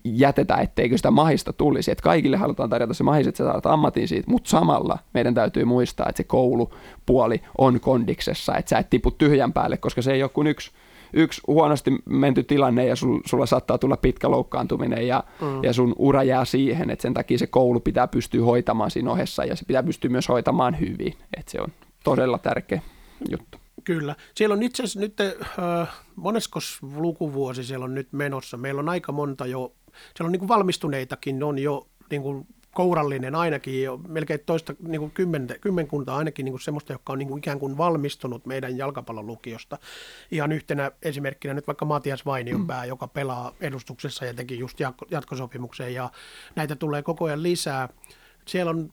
jätetä, etteikö sitä mahista tulisi. Et kaikille halutaan tarjota se mahis, että sä saat ammatin siitä, mutta samalla meidän täytyy muistaa, että se koulupuoli on kondiksessa, että sä et tipu tyhjän päälle, koska se ei ole kuin yksi yksi huonosti menty tilanne ja sul, sulla saattaa tulla pitkä loukkaantuminen ja, mm. ja sun ura jää siihen, että sen takia se koulu pitää pystyä hoitamaan siinä ohessa ja se pitää pystyä myös hoitamaan hyvin, että se on todella tärkeä juttu. Kyllä. Siellä on itse asiassa nyt, äh, moneskos lukuvuosi siellä on nyt menossa. Meillä on aika monta jo, siellä on niin kuin valmistuneitakin, on jo niin kuin kourallinen ainakin jo melkein toista niin kuin kymmentä, kymmenkunta ainakin niin kuin semmoista, joka on niin kuin ikään kuin valmistunut meidän jalkapallolukiosta. Ihan yhtenä esimerkkinä nyt vaikka Matias Vainionpää, mm. joka pelaa edustuksessa ja teki just jatkosopimukseen ja näitä tulee koko ajan lisää. Siellä on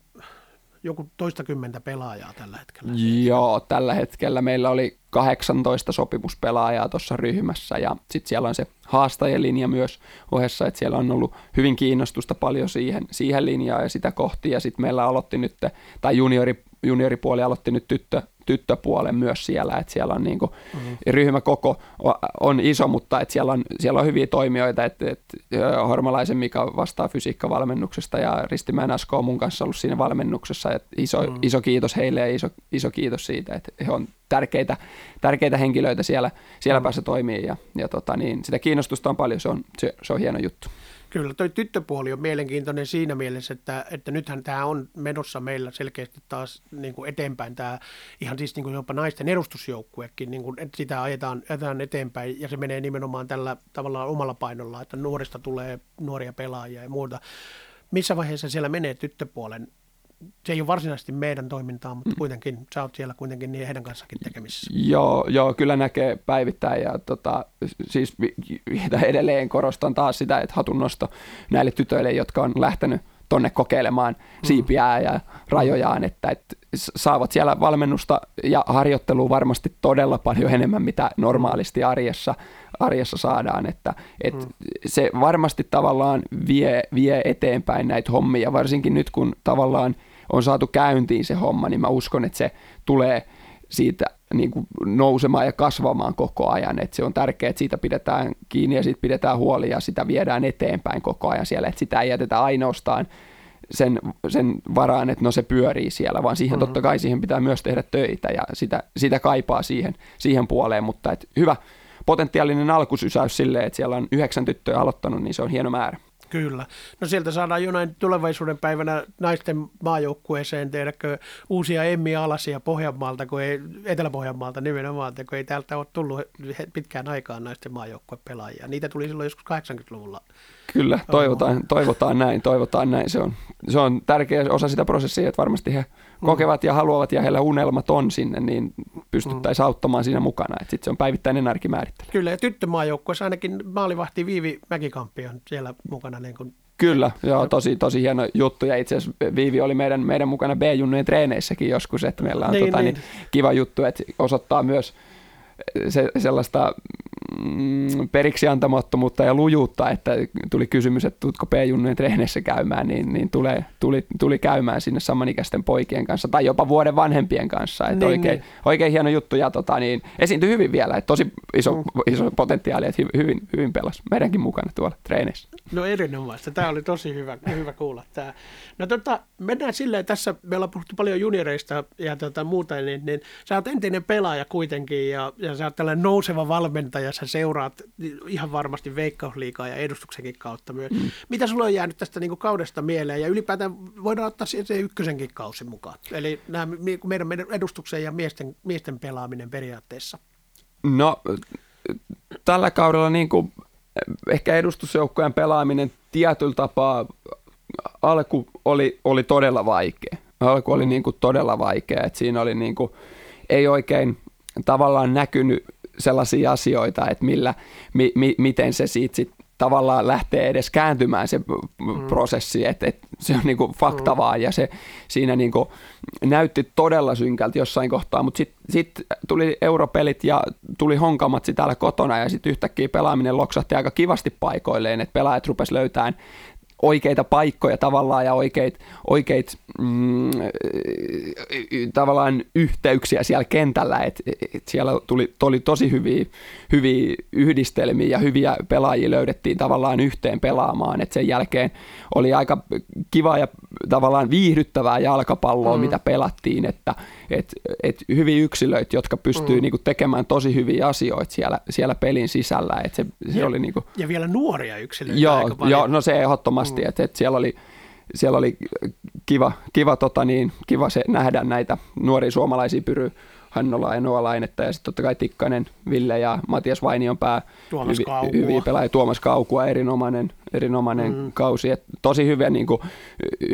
joku toistakymmentä pelaajaa tällä hetkellä. Joo, tällä hetkellä meillä oli 18 sopimuspelaajaa tuossa ryhmässä ja sitten siellä on se haastajien linja myös ohessa, että siellä on ollut hyvin kiinnostusta paljon siihen, siihen linjaan ja sitä kohti ja sitten meillä aloitti nyt, tai juniori, junioripuoli aloitti nyt tyttö, tyttöpuolen myös siellä, että siellä on niin kuin, mm-hmm. ryhmäkoko on iso, mutta että siellä, on, siellä on hyviä toimijoita, että, että Hormalaisen Mika vastaa fysiikkavalmennuksesta ja Ristimäen Asko on mun kanssa ollut siinä valmennuksessa, että iso, mm-hmm. iso kiitos heille ja iso, iso kiitos siitä, että he on tärkeitä, tärkeitä henkilöitä siellä, siellä mm-hmm. päässä toimii ja, ja tota, niin, sitä kiinnostusta on paljon, se on, se, se on hieno juttu. Kyllä, toi tyttöpuoli on mielenkiintoinen siinä mielessä, että, että nythän tämä on menossa meillä selkeästi taas niin kuin eteenpäin, tämä ihan siis niin kuin jopa naisten edustusjoukkuekin, niin kuin, että sitä ajetaan, ajetaan eteenpäin ja se menee nimenomaan tällä tavallaan omalla painolla, että nuorista tulee nuoria pelaajia ja muuta. Missä vaiheessa siellä menee tyttöpuolen se ei ole varsinaisesti meidän toimintaa, mutta mm. kuitenkin sä oot siellä kuitenkin niin heidän kanssakin tekemisissä. Joo, joo kyllä näkee päivittäin ja tota, siis edelleen korostan taas sitä, että hatunnosto näille tytöille, jotka on lähtenyt tonne kokeilemaan mm. siipiä ja rajojaan, että, että saavat siellä valmennusta ja harjoittelua varmasti todella paljon enemmän, mitä normaalisti arjessa, arjessa saadaan, että, että mm. se varmasti tavallaan vie, vie eteenpäin näitä hommia, varsinkin nyt kun tavallaan – on saatu käyntiin se homma, niin mä uskon, että se tulee siitä niin kuin nousemaan ja kasvamaan koko ajan. Että se on tärkeää, että siitä pidetään kiinni ja siitä pidetään huoli ja sitä viedään eteenpäin koko ajan siellä. Että sitä ei jätetä ainoastaan sen, sen varaan, että no se pyörii siellä, vaan siihen mm-hmm. totta kai siihen pitää myös tehdä töitä ja sitä, sitä kaipaa siihen, siihen puoleen, mutta et hyvä potentiaalinen alkusysäys silleen, että siellä on yhdeksän tyttöä aloittanut, niin se on hieno määrä. Kyllä. No sieltä saadaan jonain tulevaisuuden päivänä naisten maajoukkueeseen tehdäkö uusia emmiä alasia Pohjanmaalta, kun ei, Etelä-Pohjanmaalta nimenomaan, kun ei täältä ole tullut pitkään aikaan naisten maajoukkuepelaajia. Niitä tuli silloin joskus 80-luvulla. Kyllä, toivotaan, toivotaan näin, toivotaan näin. Se on, se on tärkeä osa sitä prosessia, että varmasti he. Kokevat ja haluavat ja heillä unelmat on sinne, niin pystyttäisiin mm. auttamaan siinä mukana. Sitten se on päivittäinen arkimäärittely. Kyllä, ja tyttömaajoukkueessa ainakin maalivahti Viivi Mäkikamppi on siellä mukana niin kuin Kyllä, joo, tosi, tosi hieno juttu. Ja itse asiassa Viivi oli meidän, meidän mukana B-junnujen treeneissäkin joskus, että meillä on niin, tota, niin. Niin, kiva juttu, että osoittaa myös se, sellaista mm, periksi antamattomuutta ja lujuutta, että tuli kysymys, että tuutko P-junnujen treeneissä käymään, niin, niin tulee, tuli, tuli käymään sinne samanikäisten poikien kanssa tai jopa vuoden vanhempien kanssa. Että niin, oikein, niin. oikein hieno juttu ja tota, niin, esiintyi hyvin vielä, että tosi iso, mm. iso potentiaali, että hyvin, hyvin pelasi meidänkin mukana tuolla treeneissä. No erinomaista, tämä oli tosi hyvä, hyvä kuulla tämä. No tota, mennään silleen, tässä me ollaan puhuttu paljon junioreista ja tota, muuta, niin, niin sä oot entinen pelaaja kuitenkin ja, ja sä oot tällainen nouseva valmentaja, sä seuraat ihan varmasti veikkausliikaa ja edustuksenkin kautta myös. Mm. Mitä sulla on jäänyt tästä niin kaudesta mieleen ja ylipäätään voidaan ottaa se ykkösenkin kausi mukaan? Eli nämä, meidän, meidän edustuksen ja miesten, miesten pelaaminen periaatteessa. No tällä kaudella niin kuin, ehkä edustusjoukkojen pelaaminen tietyllä tapaa alku oli, oli todella vaikea. Alku oli niin kuin todella vaikea, että siinä oli niin kuin, ei oikein tavallaan näkynyt sellaisia asioita, että millä, mi, mi, miten se siitä sit tavallaan lähtee edes kääntymään se mm. prosessi, että, että se on niinku fakta mm. ja se siinä niinku näytti todella synkältä jossain kohtaa, mutta sitten sit tuli europelit ja tuli honkamatsi täällä kotona ja sitten yhtäkkiä pelaaminen loksahti aika kivasti paikoilleen, että pelaajat rupes löytämään oikeita paikkoja tavallaan ja oikeit, oikeit mm, tavallaan yhteyksiä siellä kentällä, että et siellä tuli, tuli tosi hyviä, hyviä yhdistelmiä ja hyviä pelaajia löydettiin tavallaan yhteen pelaamaan, että sen jälkeen oli aika kiva ja tavallaan viihdyttävää jalkapalloa, mm. mitä pelattiin, että et, et hyviä yksilöitä, jotka pystyy mm. niinku tekemään tosi hyviä asioita siellä, siellä pelin sisällä. Et se, se ja, oli niinku, ja vielä nuoria yksilöitä joo, aika paljon. Joo, no se ehdottomasti, mm. että et siellä oli siellä oli kiva, kiva, tota niin, kiva se nähdä näitä nuoria suomalaisia pyry Hannola ja Noa Lainetta ja sitten totta kai Tikkanen, Ville ja Matias Vainionpää, Tuomas hyvi, hyviä pelaajia, Tuomas Kaukua, erinomainen, erinomainen mm. kausi. Et tosi hyviä, niin kuin,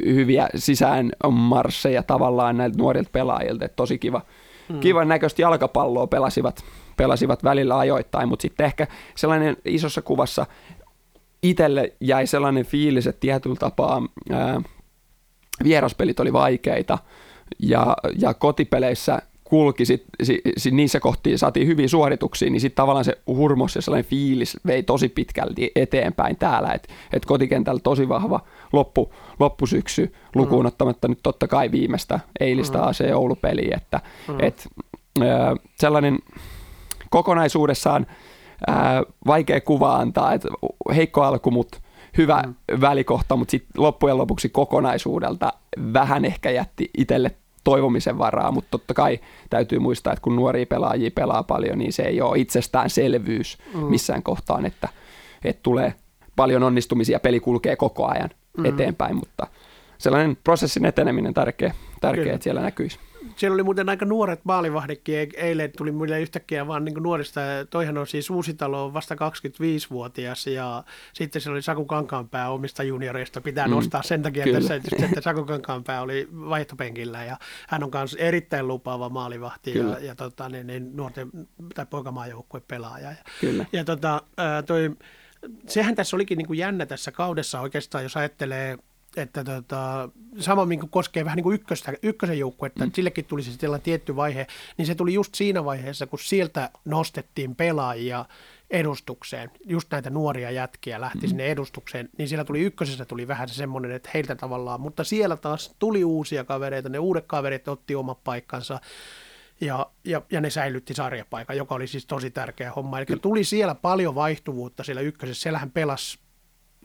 hyviä sisään marsseja tavallaan näiltä nuorilta pelaajilta, Et tosi kiva, mm. kivan näköistä jalkapalloa pelasivat, pelasivat välillä ajoittain, mutta sitten ehkä sellainen isossa kuvassa itselle jäi sellainen fiilis, että tietyllä tapaa ää, vieraspelit oli vaikeita ja, ja kotipeleissä kulki, sit, sit, sit niissä kohtiin saatiin hyviä suorituksia, niin sitten tavallaan se hurmos ja sellainen fiilis vei tosi pitkälti eteenpäin täällä, että et kotikentällä tosi vahva loppu, loppusyksy lukuun mm. ottamatta nyt totta kai viimeistä eilistä mm. AC Oulu-peliä, että mm. et, äh, sellainen kokonaisuudessaan äh, vaikea kuva antaa, että heikko alku, mutta hyvä mm. välikohta, mutta sitten loppujen lopuksi kokonaisuudelta vähän ehkä jätti itselle toivomisen varaa, mutta totta kai täytyy muistaa, että kun nuoria pelaajia pelaa paljon, niin se ei ole itsestäänselvyys mm. missään kohtaan, että, että tulee paljon onnistumisia, peli kulkee koko ajan mm. eteenpäin, mutta sellainen prosessin eteneminen tärkeä, tärkeä että siellä näkyisi siellä oli muuten aika nuoret maalivahdekin. Eilen tuli mulle yhtäkkiä vaan niin nuorista. Toihan on siis Uusitalo on vasta 25-vuotias ja sitten siellä oli Saku Kankaanpää omista junioreista. Pitää mm, nostaa sen takia kyllä. tässä, että Saku Kankaanpää oli vaihtopenkillä ja hän on myös erittäin lupaava maalivahti kyllä. ja, ja tota, niin, niin, nuorten tai poikamaajoukkue pelaaja. Ja, kyllä. ja tota, toi, sehän tässä olikin niin kuin jännä tässä kaudessa oikeastaan, jos ajattelee – että tota, sama minkä koskee vähän niin kuin ykköstä, ykkösen joukkuetta, mm. että sillekin tuli se sellainen tietty vaihe, niin se tuli just siinä vaiheessa, kun sieltä nostettiin pelaajia edustukseen, just näitä nuoria jätkiä lähti mm. sinne edustukseen, niin siellä tuli ykkösessä tuli vähän se semmoinen, että heiltä tavallaan, mutta siellä taas tuli uusia kavereita, ne uudet kaverit otti omat paikkansa, ja, ja, ja ne säilytti sarjapaikan, joka oli siis tosi tärkeä homma. Eli tuli siellä paljon vaihtuvuutta siellä ykkösessä. Siellähän pelasi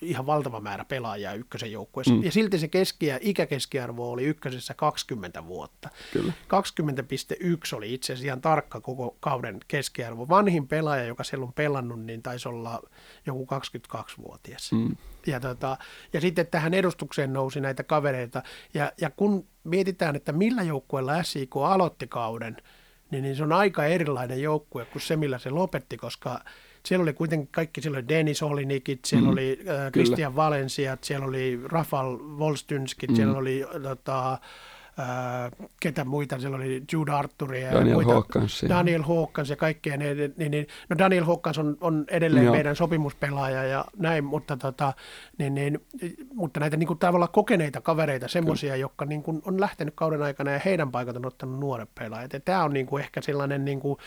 ihan valtava määrä pelaajia ykkösen joukkueessa. Mm. Ja silti se keski- ja ikäkeskiarvo oli ykkösessä 20 vuotta. Kyllä. 20,1 oli itse asiassa ihan tarkka koko kauden keskiarvo. Vanhin pelaaja, joka siellä on pelannut, niin taisi olla joku 22-vuotias. Mm. Ja, tota, ja sitten tähän edustukseen nousi näitä kavereita. Ja, ja kun mietitään, että millä joukkueella SIK aloitti kauden, niin, niin se on aika erilainen joukkue kuin se, millä se lopetti, koska – siellä oli kuitenkin kaikki, siellä oli Denis Olinikit, siellä mm, oli äh, Christian Valensiat, siellä oli Rafal Volstynskit, mm. siellä oli tota, äh, ketä muita, siellä oli Jude Arthur ja Daniel muita, Hawkins, Daniel Hawkins ja kaikkea. Ne, niin, niin, no Daniel Hawkins on, on edelleen Joo. meidän sopimuspelaaja ja näin, mutta, tota, niin, niin, mutta näitä niin kuin, tavallaan kokeneita kavereita, semmoisia, jotka niin kuin, on lähtenyt kauden aikana ja heidän paikat on ottanut nuoret pelaajat. Ja tämä on niin kuin, ehkä sellainen niin kuin,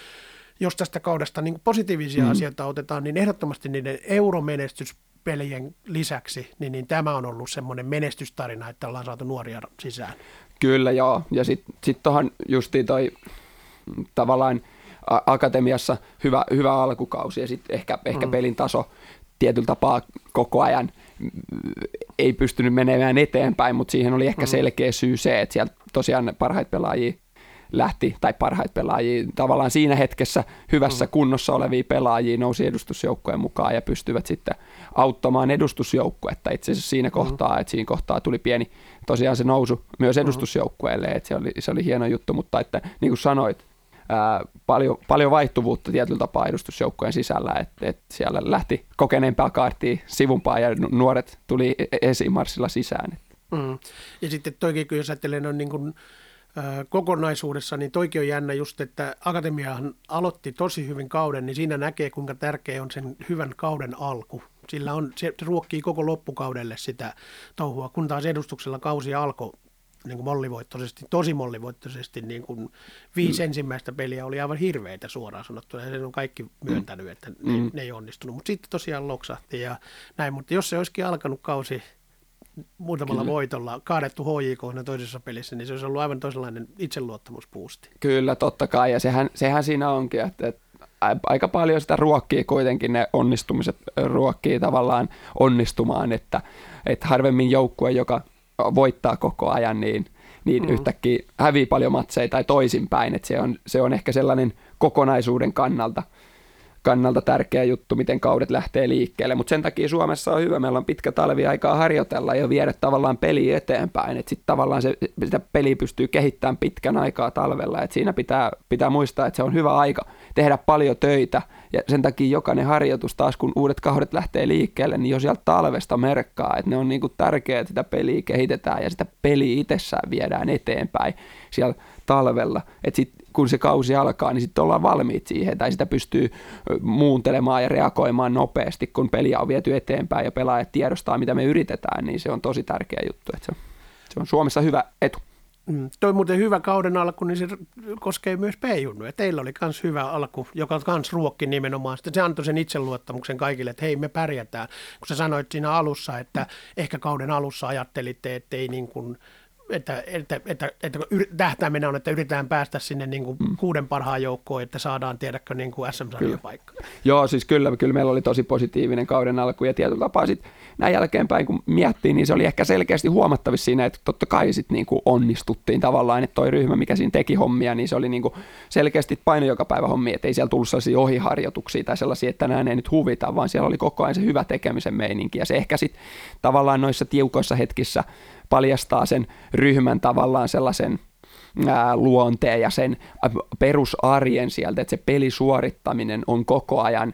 jos tästä kaudesta niin positiivisia mm. asioita otetaan, niin ehdottomasti niiden euromenestyspelien lisäksi, niin, niin tämä on ollut semmoinen menestystarina, että ollaan saatu nuoria sisään. Kyllä joo, ja sitten sit tuohon justiin toi tavallaan akatemiassa hyvä, hyvä alkukausi ja sitten ehkä, ehkä mm. pelin taso tietyllä tapaa koko ajan ei pystynyt menemään eteenpäin, mutta siihen oli ehkä mm. selkeä syy se, että siellä tosiaan parhaita pelaajia lähti, tai parhaita pelaajia, tavallaan siinä hetkessä hyvässä mm. kunnossa olevia pelaajia nousi edustusjoukkojen mukaan ja pystyvät sitten auttamaan edustusjoukkuetta itse asiassa siinä mm. kohtaa, että siinä kohtaa tuli pieni tosiaan se nousu myös mm. edustusjoukkueelle, että se oli, se oli hieno juttu, mutta että niin kuin sanoit, ää, paljon, paljon vaihtuvuutta tietyllä tapaa edustusjoukkojen sisällä, että, että siellä lähti kokeneempaa kaartia sivumpaa ja nuoret tuli e-, esimarssilla sisään. Mm. Ja sitten toikin, jos ajattelee, on niin kuin kokonaisuudessa, niin toikin on jännä just, että Akatemiahan aloitti tosi hyvin kauden, niin siinä näkee, kuinka tärkeä on sen hyvän kauden alku. Sillä on, se ruokkii koko loppukaudelle sitä touhua, kun taas edustuksella kausi alkoi niin kuin mollivoittoisesti, tosi mollivoittoisesti, niin kuin viisi mm. ensimmäistä peliä oli aivan hirveitä suoraan sanottuna, ja sen on kaikki myöntänyt, että ne, mm. ne ei onnistunut, mutta sitten tosiaan loksahti ja näin, mutta jos se olisikin alkanut kausi muutamalla Kyllä. voitolla kaadettu HJK toisessa pelissä, niin se olisi ollut aivan toisenlainen itseluottamuspuusti. Kyllä, totta kai, ja sehän, sehän siinä onkin, että, että aika paljon sitä ruokkii kuitenkin, ne onnistumiset ruokkii tavallaan onnistumaan, että, että harvemmin joukkue, joka voittaa koko ajan, niin, niin mm. yhtäkkiä hävii paljon matseja tai toisinpäin, että se on, se on ehkä sellainen kokonaisuuden kannalta – kannalta tärkeä juttu, miten kaudet lähtee liikkeelle, mutta sen takia Suomessa on hyvä, meillä on pitkä talvi aikaa harjoitella ja viedä tavallaan peli eteenpäin, että sitten tavallaan se, sitä peli pystyy kehittämään pitkän aikaa talvella, että siinä pitää, pitää muistaa, että se on hyvä aika tehdä paljon töitä. Ja sen takia jokainen harjoitus taas, kun uudet kaudet lähtee liikkeelle, niin jo sieltä talvesta merkkaa, että ne on niin kuin tärkeää, että sitä peliä kehitetään ja sitä peliä itsessään viedään eteenpäin. Siellä talvella, että sitten kun se kausi alkaa, niin sitten ollaan valmiit siihen, tai sitä pystyy muuntelemaan ja reagoimaan nopeasti, kun peliä on viety eteenpäin ja pelaajat tiedostaa, mitä me yritetään, niin se on tosi tärkeä juttu. Että se, on, se on Suomessa hyvä etu. Mm. Toi muuten hyvä kauden alku, niin se koskee myös P-junnuja. Teillä oli myös hyvä alku, joka myös ruokki nimenomaan. Sitten se antoi sen itseluottamuksen kaikille, että hei me pärjätään. Kun sä sanoit siinä alussa, että ehkä kauden alussa ajattelitte, että ei niin kuin että, että, että, että tähtäimenä on, että yritetään päästä sinne niin kuin mm. kuuden parhaan joukkoon, että saadaan tiedäkö niin kuin SM-sarjan paikka. Joo, siis kyllä, kyllä meillä oli tosi positiivinen kauden alku ja tietyllä tapaa sitten näin jälkeenpäin kun miettii, niin se oli ehkä selkeästi huomattavissa siinä, että totta kai sitten niin kuin onnistuttiin tavallaan, että toi ryhmä, mikä siinä teki hommia, niin se oli niin kuin selkeästi paino joka päivä hommia, että ei siellä tullut sellaisia ohiharjoituksia tai sellaisia, että tänään ei nyt huvita, vaan siellä oli koko ajan se hyvä tekemisen meininki. Ja se ehkä sitten tavallaan noissa tiukoissa hetkissä paljastaa sen ryhmän tavallaan sellaisen luonteen ja sen perusarjen sieltä, että se pelisuorittaminen on koko ajan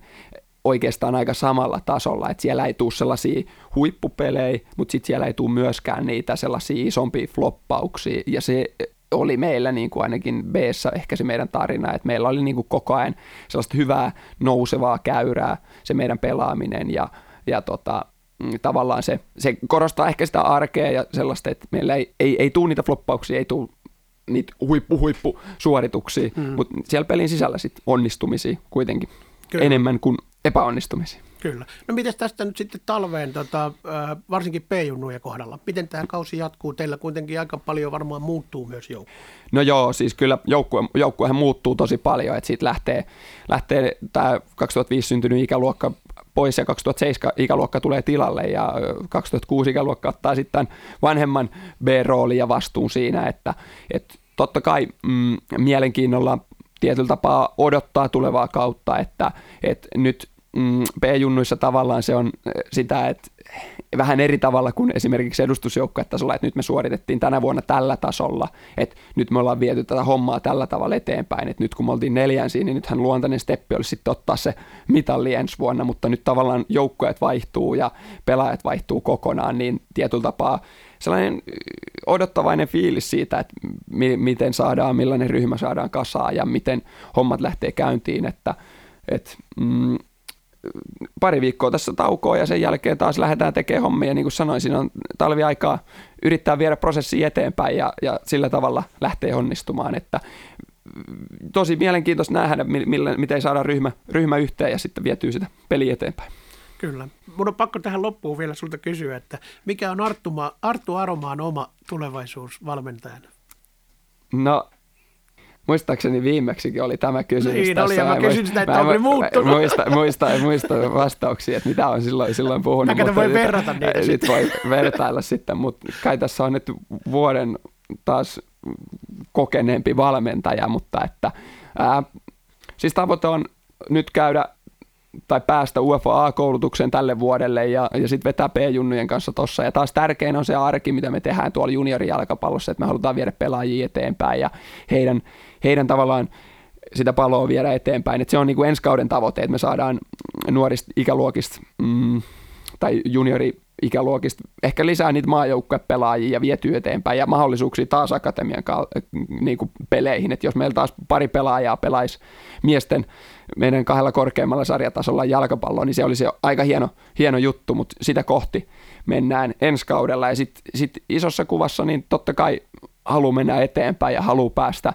oikeastaan aika samalla tasolla, että siellä ei tule sellaisia huippupelejä, mutta sitten siellä ei tule myöskään niitä sellaisia isompia floppauksia, ja se oli meillä niin kuin ainakin b ehkä se meidän tarina, että meillä oli niin kuin koko ajan sellaista hyvää nousevaa käyrää se meidän pelaaminen ja, ja tota, Mm, tavallaan se, se korostaa ehkä sitä arkea ja sellaista, että meillä ei, ei, ei tule niitä floppauksia, ei tule niitä huippu, huippu suorituksia, mm. mutta siellä pelin sisällä sit onnistumisia kuitenkin Kyllä. enemmän kuin epäonnistumisia. Kyllä. No miten tästä nyt sitten talveen, tota, varsinkin P-junnujen kohdalla, miten tämä kausi jatkuu? Teillä kuitenkin aika paljon varmaan muuttuu myös joukkue. No joo, siis kyllä joukkue, joukkuehan muuttuu tosi paljon, että siitä lähtee, lähtee tämä 2005 syntynyt ikäluokka pois ja 2007 ikäluokka tulee tilalle ja 2006 ikäluokka ottaa sitten vanhemman B-roolin ja vastuun siinä, että, että totta kai mm, mielenkiinnolla tietyllä tapaa odottaa tulevaa kautta, että, että nyt mm, B-junnuissa tavallaan se on sitä, että vähän eri tavalla kuin esimerkiksi edustusjoukkuetasolla, että nyt me suoritettiin tänä vuonna tällä tasolla, että nyt me ollaan viety tätä hommaa tällä tavalla eteenpäin, että nyt kun me oltiin neljänsiin, niin nythän luontainen steppi olisi sitten ottaa se mitalli ensi vuonna, mutta nyt tavallaan joukkueet vaihtuu ja pelaajat vaihtuu kokonaan, niin tietyllä tapaa sellainen odottavainen fiilis siitä, että mi- miten saadaan, millainen ryhmä saadaan kasaan ja miten hommat lähtee käyntiin, että et, mm, pari viikkoa tässä taukoa ja sen jälkeen taas lähdetään tekemään hommia. Niin kuin sanoin, siinä on talviaikaa yrittää viedä prosessi eteenpäin ja, ja sillä tavalla lähtee onnistumaan. Että tosi mielenkiintoista nähdä, miten saadaan ryhmä, ryhmä yhteen ja sitten vietyy sitä peli eteenpäin. Kyllä. Mun on pakko tähän loppuun vielä sulta kysyä, että mikä on Arttuma, Arttu Aromaan oma tulevaisuus valmentajana? No Muistaakseni viimeksikin oli tämä kysymys niin, tässä. Oli, ja mä kysyin sitä, että onko muuttunut. Muista, muista, muista vastauksia, että mitä on silloin, silloin puhunut. Tätä voi verrata niitä. Sitten voi vertailla sitten, mutta kai tässä on nyt vuoden taas kokeneempi valmentaja, mutta että ää, siis tavoite on nyt käydä tai päästä UFA A-koulutukseen tälle vuodelle ja, ja sitten vetää P-junnujen kanssa tossa. Ja taas tärkein on se arki, mitä me tehdään tuolla juniorijalkapallossa, että me halutaan viedä pelaajia eteenpäin ja heidän, heidän tavallaan sitä palloa viedä eteenpäin. Et se on niinku ensi kauden tavoite, että me saadaan nuorista ikäluokista mm, tai juniori ikäluokista ehkä lisää niitä maajoukkuepelaajia ja vietyy eteenpäin ja mahdollisuuksia taas akatemian niin kuin peleihin. että jos meillä taas pari pelaajaa pelaisi miesten meidän kahdella korkeammalla sarjatasolla jalkapalloa, niin se olisi aika hieno, hieno juttu, mutta sitä kohti mennään ensi kaudella. Ja sitten sit isossa kuvassa niin totta kai haluaa mennä eteenpäin ja haluaa päästä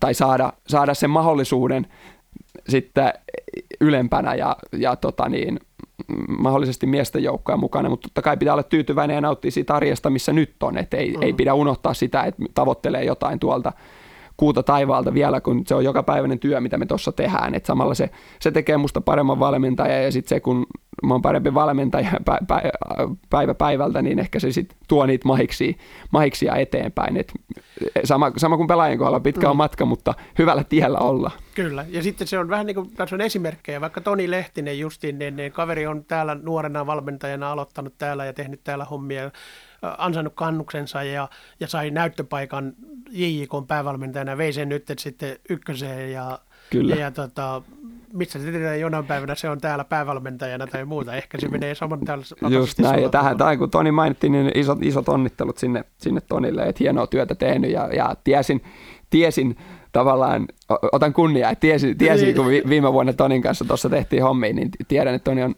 tai saada, saada sen mahdollisuuden sitten ylempänä ja, ja tota niin, mahdollisesti miesten joukkoja mukana, mutta totta kai pitää olla tyytyväinen ja nauttia siitä arjesta, missä nyt on, että ei, mm. ei pidä unohtaa sitä, että tavoittelee jotain tuolta kuuta taivaalta vielä, kun se on joka päiväinen työ, mitä me tuossa tehdään. Et samalla se, se tekee musta paremman valmentajan ja sitten se, kun mä oon parempi valmentaja *laughs* päivä päivältä, niin ehkä se sitten tuo niitä mahiksia, mahiksia eteenpäin. Et sama, sama kuin pelaajien kohdalla, pitkä on mm. matka, mutta hyvällä tiellä olla. Kyllä, ja sitten se on vähän niin kuin on esimerkkejä, vaikka Toni Lehtinen justiin, niin, niin kaveri on täällä nuorena valmentajana aloittanut täällä ja tehnyt täällä hommia ansainnut kannuksensa ja, ja sai näyttöpaikan JJK päävalmentajana, vei sen nyt sitten ykköseen ja, Kyllä. ja, ja tota, missä se tietää jonain päivänä se on täällä päävalmentajana tai muuta. Ehkä se menee saman täällä. Just näin, ja tähän, tähän, kun Toni mainitsi, niin isot, isot onnittelut sinne, sinne Tonille, että hienoa työtä tehnyt ja, ja tiesin, tiesin tavallaan, otan kunniaa, että tiesin, tiesin niin. kun viime vuonna Tonin kanssa tuossa tehtiin hommia, niin tiedän, että Toni on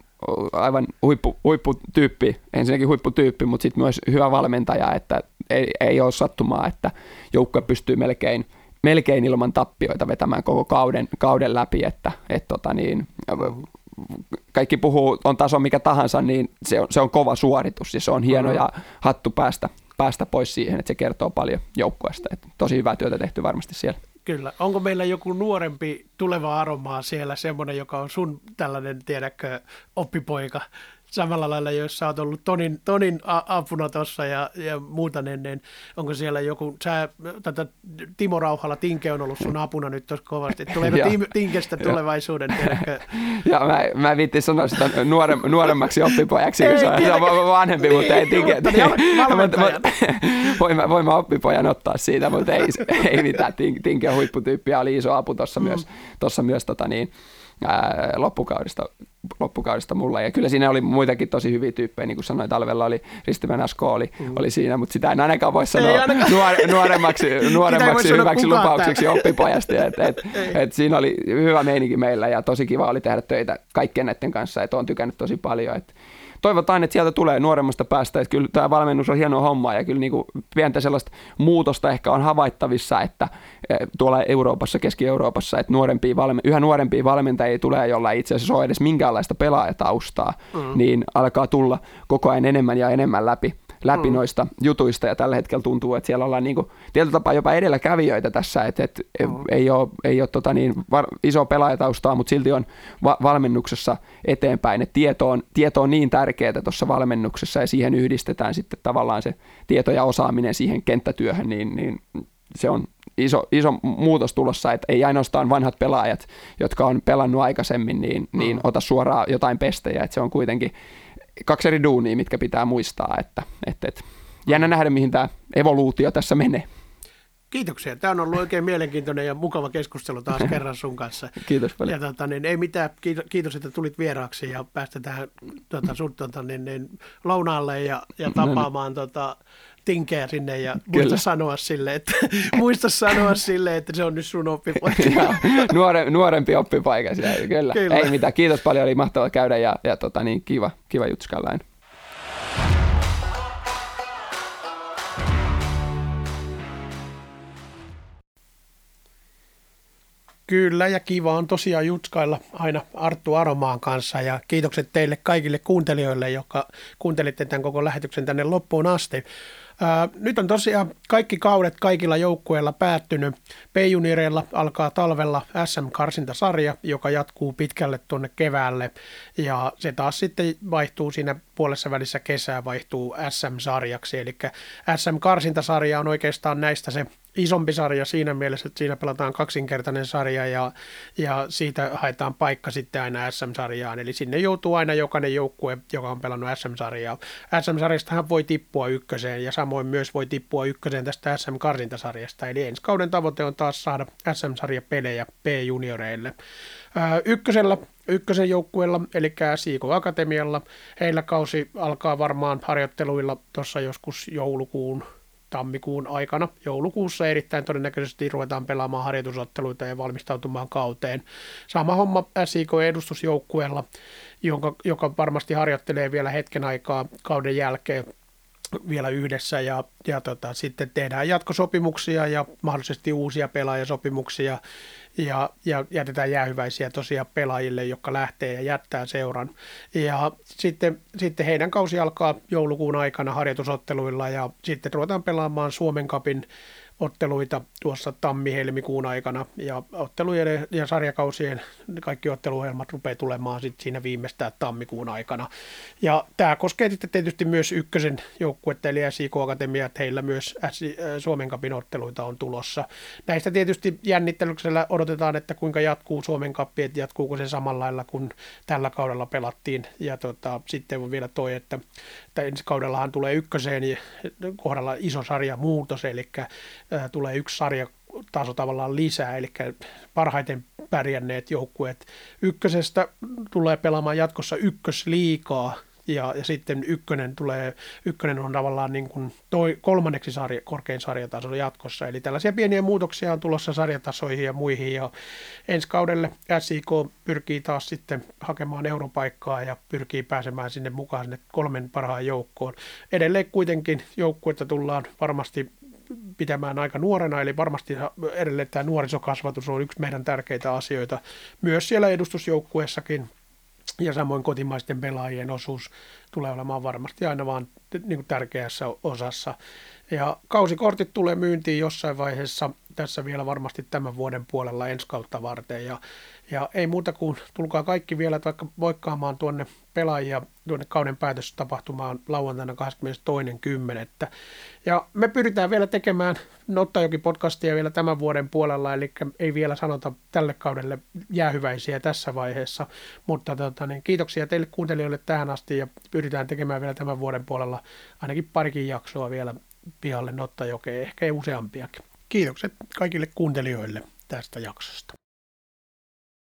aivan huippu, huipputyyppi, ensinnäkin huipputyyppi, mutta sitten myös hyvä valmentaja, että ei, ei ole sattumaa, että joukkue pystyy melkein, melkein ilman tappioita vetämään koko kauden, kauden läpi, että et tota niin, kaikki puhuu, on taso mikä tahansa, niin se on, se on kova suoritus ja se on hieno ja hattu päästä, päästä pois siihen, että se kertoo paljon joukkueesta. Että tosi hyvää työtä tehty varmasti siellä. Kyllä. Onko meillä joku nuorempi tuleva aromaa siellä, semmoinen, joka on sun tällainen, tiedäkö, oppipoika, samalla lailla, jos sä oot ollut Tonin, tonin apuna tuossa ja, ja muuta, niin, niin onko siellä joku, sä, tätä Timo Rauhala, Tinke on ollut sun apuna nyt tuossa kovasti, tuleeko *laughs* Tinkestä tulevaisuuden, tiedätkö? *laughs* ja mä, mä viittin sanoa sitä nuorem, nuoremmaksi oppipojaksi, kun se on, se on vanhempi, mutta ei Tinke. *laughs* voin, mä, voin mä oppipojan ottaa siitä, mutta ei, ei mitään, Tinke huipputyyppi oli iso apu tuossa mm. myös, tossa myös tota niin, ää, loppukaudesta, loppukaudesta mulla. Ja kyllä siinä oli muitakin tosi hyviä tyyppejä, niin kuin sanoin, talvella oli Ristimän Asko oli, mm. oli siinä, mutta sitä en ainakaan voi sanoa ainakaan. Nuor, nuoremmaksi, *laughs* nuoremmaksi hyväksi lupaukseksi oppipojasta. Et, et, *laughs* et siinä oli hyvä meininki meillä ja tosi kiva oli tehdä töitä kaikkien näiden kanssa, että olen tykännyt tosi paljon. Et, toivotaan, että sieltä tulee nuoremmasta päästä, että kyllä tämä valmennus on hieno homma ja kyllä niin kuin pientä sellaista muutosta ehkä on havaittavissa, että eh, tuolla Euroopassa, Keski-Euroopassa, että nuorempia valme- yhä nuorempia valmentajia tulee, jolla ei itse asiassa ole edes minkäänlaista pelaajataustaa, mm. niin alkaa tulla koko ajan enemmän ja enemmän läpi läpi mm. noista jutuista ja tällä hetkellä tuntuu, että siellä ollaan niin kuin, tietyllä tapaa jopa edelläkävijöitä tässä, että, että mm. ei ole, ei ole tota niin, var, iso pelaajataustaa, mutta silti on va- valmennuksessa eteenpäin, että tieto on, tieto on niin tärkeää tuossa valmennuksessa ja siihen yhdistetään sitten tavallaan se tieto ja osaaminen siihen kenttätyöhön, niin, niin se on iso, iso muutos tulossa, että ei ainoastaan vanhat pelaajat, jotka on pelannut aikaisemmin, niin, niin mm. ota suoraan jotain pestejä, että se on kuitenkin kaksi eri duunia, mitkä pitää muistaa, että, että, että jännä nähdä, mihin tämä evoluutio tässä menee. Kiitoksia. Tämä on ollut oikein mielenkiintoinen ja mukava keskustelu taas *laughs* kerran sun kanssa. Kiitos paljon. Ja, tota, niin, ei mitään, kiitos, että tulit vieraaksi ja päästetään tota, sut tota, niin, niin, lounaalle ja, ja tapaamaan no niin. tota, tinkeä sinne ja muista Kyllä. sanoa sille, että, *laughs* muista sanoa sille, että se on nyt sun oppipaikka. Nuore, nuorempi oppipaikka siellä, kyllä. kyllä. Ei mitään, kiitos paljon, oli mahtavaa käydä ja, ja tota, niin, kiva, kiva jutskallain. Kyllä, ja kiva on tosiaan jutskailla aina Arttu Aromaan kanssa, ja kiitokset teille kaikille kuuntelijoille, jotka kuuntelitte tämän koko lähetyksen tänne loppuun asti. Nyt on tosiaan kaikki kaudet kaikilla joukkueilla päättynyt. P-junioreilla alkaa talvella SM-karsintasarja, joka jatkuu pitkälle tuonne keväälle ja se taas sitten vaihtuu siinä puolessa välissä kesää vaihtuu SM-sarjaksi. Eli SM-karsintasarja on oikeastaan näistä se isompi sarja siinä mielessä, että siinä pelataan kaksinkertainen sarja ja, ja siitä haetaan paikka sitten aina SM-sarjaan. Eli sinne joutuu aina jokainen joukkue, joka on pelannut SM-sarjaa. SM-sarjastahan voi tippua ykköseen ja samoin myös voi tippua ykköseen tästä SM-karsintasarjasta. Eli ensi kauden tavoite on taas saada SM-sarjapelejä P-junioreille. ykkösellä ykkösen joukkueella, eli Siiko Akatemialla. Heillä kausi alkaa varmaan harjoitteluilla tuossa joskus joulukuun tammikuun aikana. Joulukuussa erittäin todennäköisesti ruvetaan pelaamaan harjoitusotteluita ja valmistautumaan kauteen. Sama homma SIK-edustusjoukkueella, joka varmasti harjoittelee vielä hetken aikaa kauden jälkeen vielä yhdessä ja, ja tota, sitten tehdään jatkosopimuksia ja mahdollisesti uusia pelaajasopimuksia ja, ja jätetään jäähyväisiä tosiaan pelaajille, jotka lähtee ja jättää seuran. Ja sitten, sitten heidän kausi alkaa joulukuun aikana harjoitusotteluilla ja sitten ruvetaan pelaamaan Suomen kapin otteluita tuossa tammi-helmikuun aikana ja ottelujen ja sarjakausien kaikki otteluohjelmat rupeaa tulemaan sitten siinä viimeistään tammikuun aikana. Ja tämä koskee sitten tietysti myös ykkösen joukkuetta eli SIK Akatemia, että heillä myös Suomen kapin otteluita on tulossa. Näistä tietysti jännittelyksellä odotetaan, että kuinka jatkuu Suomen kappi, että jatkuuko se samalla lailla kuin tällä kaudella pelattiin. Ja tota, sitten on vielä toi, että, että ensi kaudellahan tulee ykköseen kohdalla iso sarja muutos, eli tulee yksi sarja taso tavallaan lisää, eli parhaiten pärjänneet joukkueet ykkösestä tulee pelaamaan jatkossa ykkösliikaa ja, ja sitten ykkönen tulee, ykkönen on tavallaan niin kuin toi, kolmanneksi sarja, korkein sarjataso jatkossa. Eli tällaisia pieniä muutoksia on tulossa sarjatasoihin ja muihin ja ensi kaudelle SIK pyrkii taas sitten hakemaan europaikkaa ja pyrkii pääsemään sinne mukaan sinne kolmen parhaan joukkoon. Edelleen kuitenkin joukkuetta tullaan varmasti pitämään aika nuorena, eli varmasti edelleen tämä nuorisokasvatus on yksi meidän tärkeitä asioita myös siellä edustusjoukkueessakin, ja samoin kotimaisten pelaajien osuus tulee olemaan varmasti aina vaan niin kuin tärkeässä osassa. Ja kausikortit tulee myyntiin jossain vaiheessa tässä vielä varmasti tämän vuoden puolella ensi kautta varten. Ja, ja ei muuta kuin tulkaa kaikki vielä vaikka voikkaamaan tuonne pelaajia tuonne kauden päätöstapahtumaan lauantaina 22.10. Ja me pyritään vielä tekemään Nottajoki podcastia vielä tämän vuoden puolella, eli ei vielä sanota tälle kaudelle jäähyväisiä tässä vaiheessa, mutta tota, niin, kiitoksia teille kuuntelijoille tähän asti ja pyritään tekemään vielä tämän vuoden puolella ainakin parikin jaksoa vielä pihalle Nottajokeen, ehkä useampiakin. Kiitokset kaikille kuuntelijoille tästä jaksosta.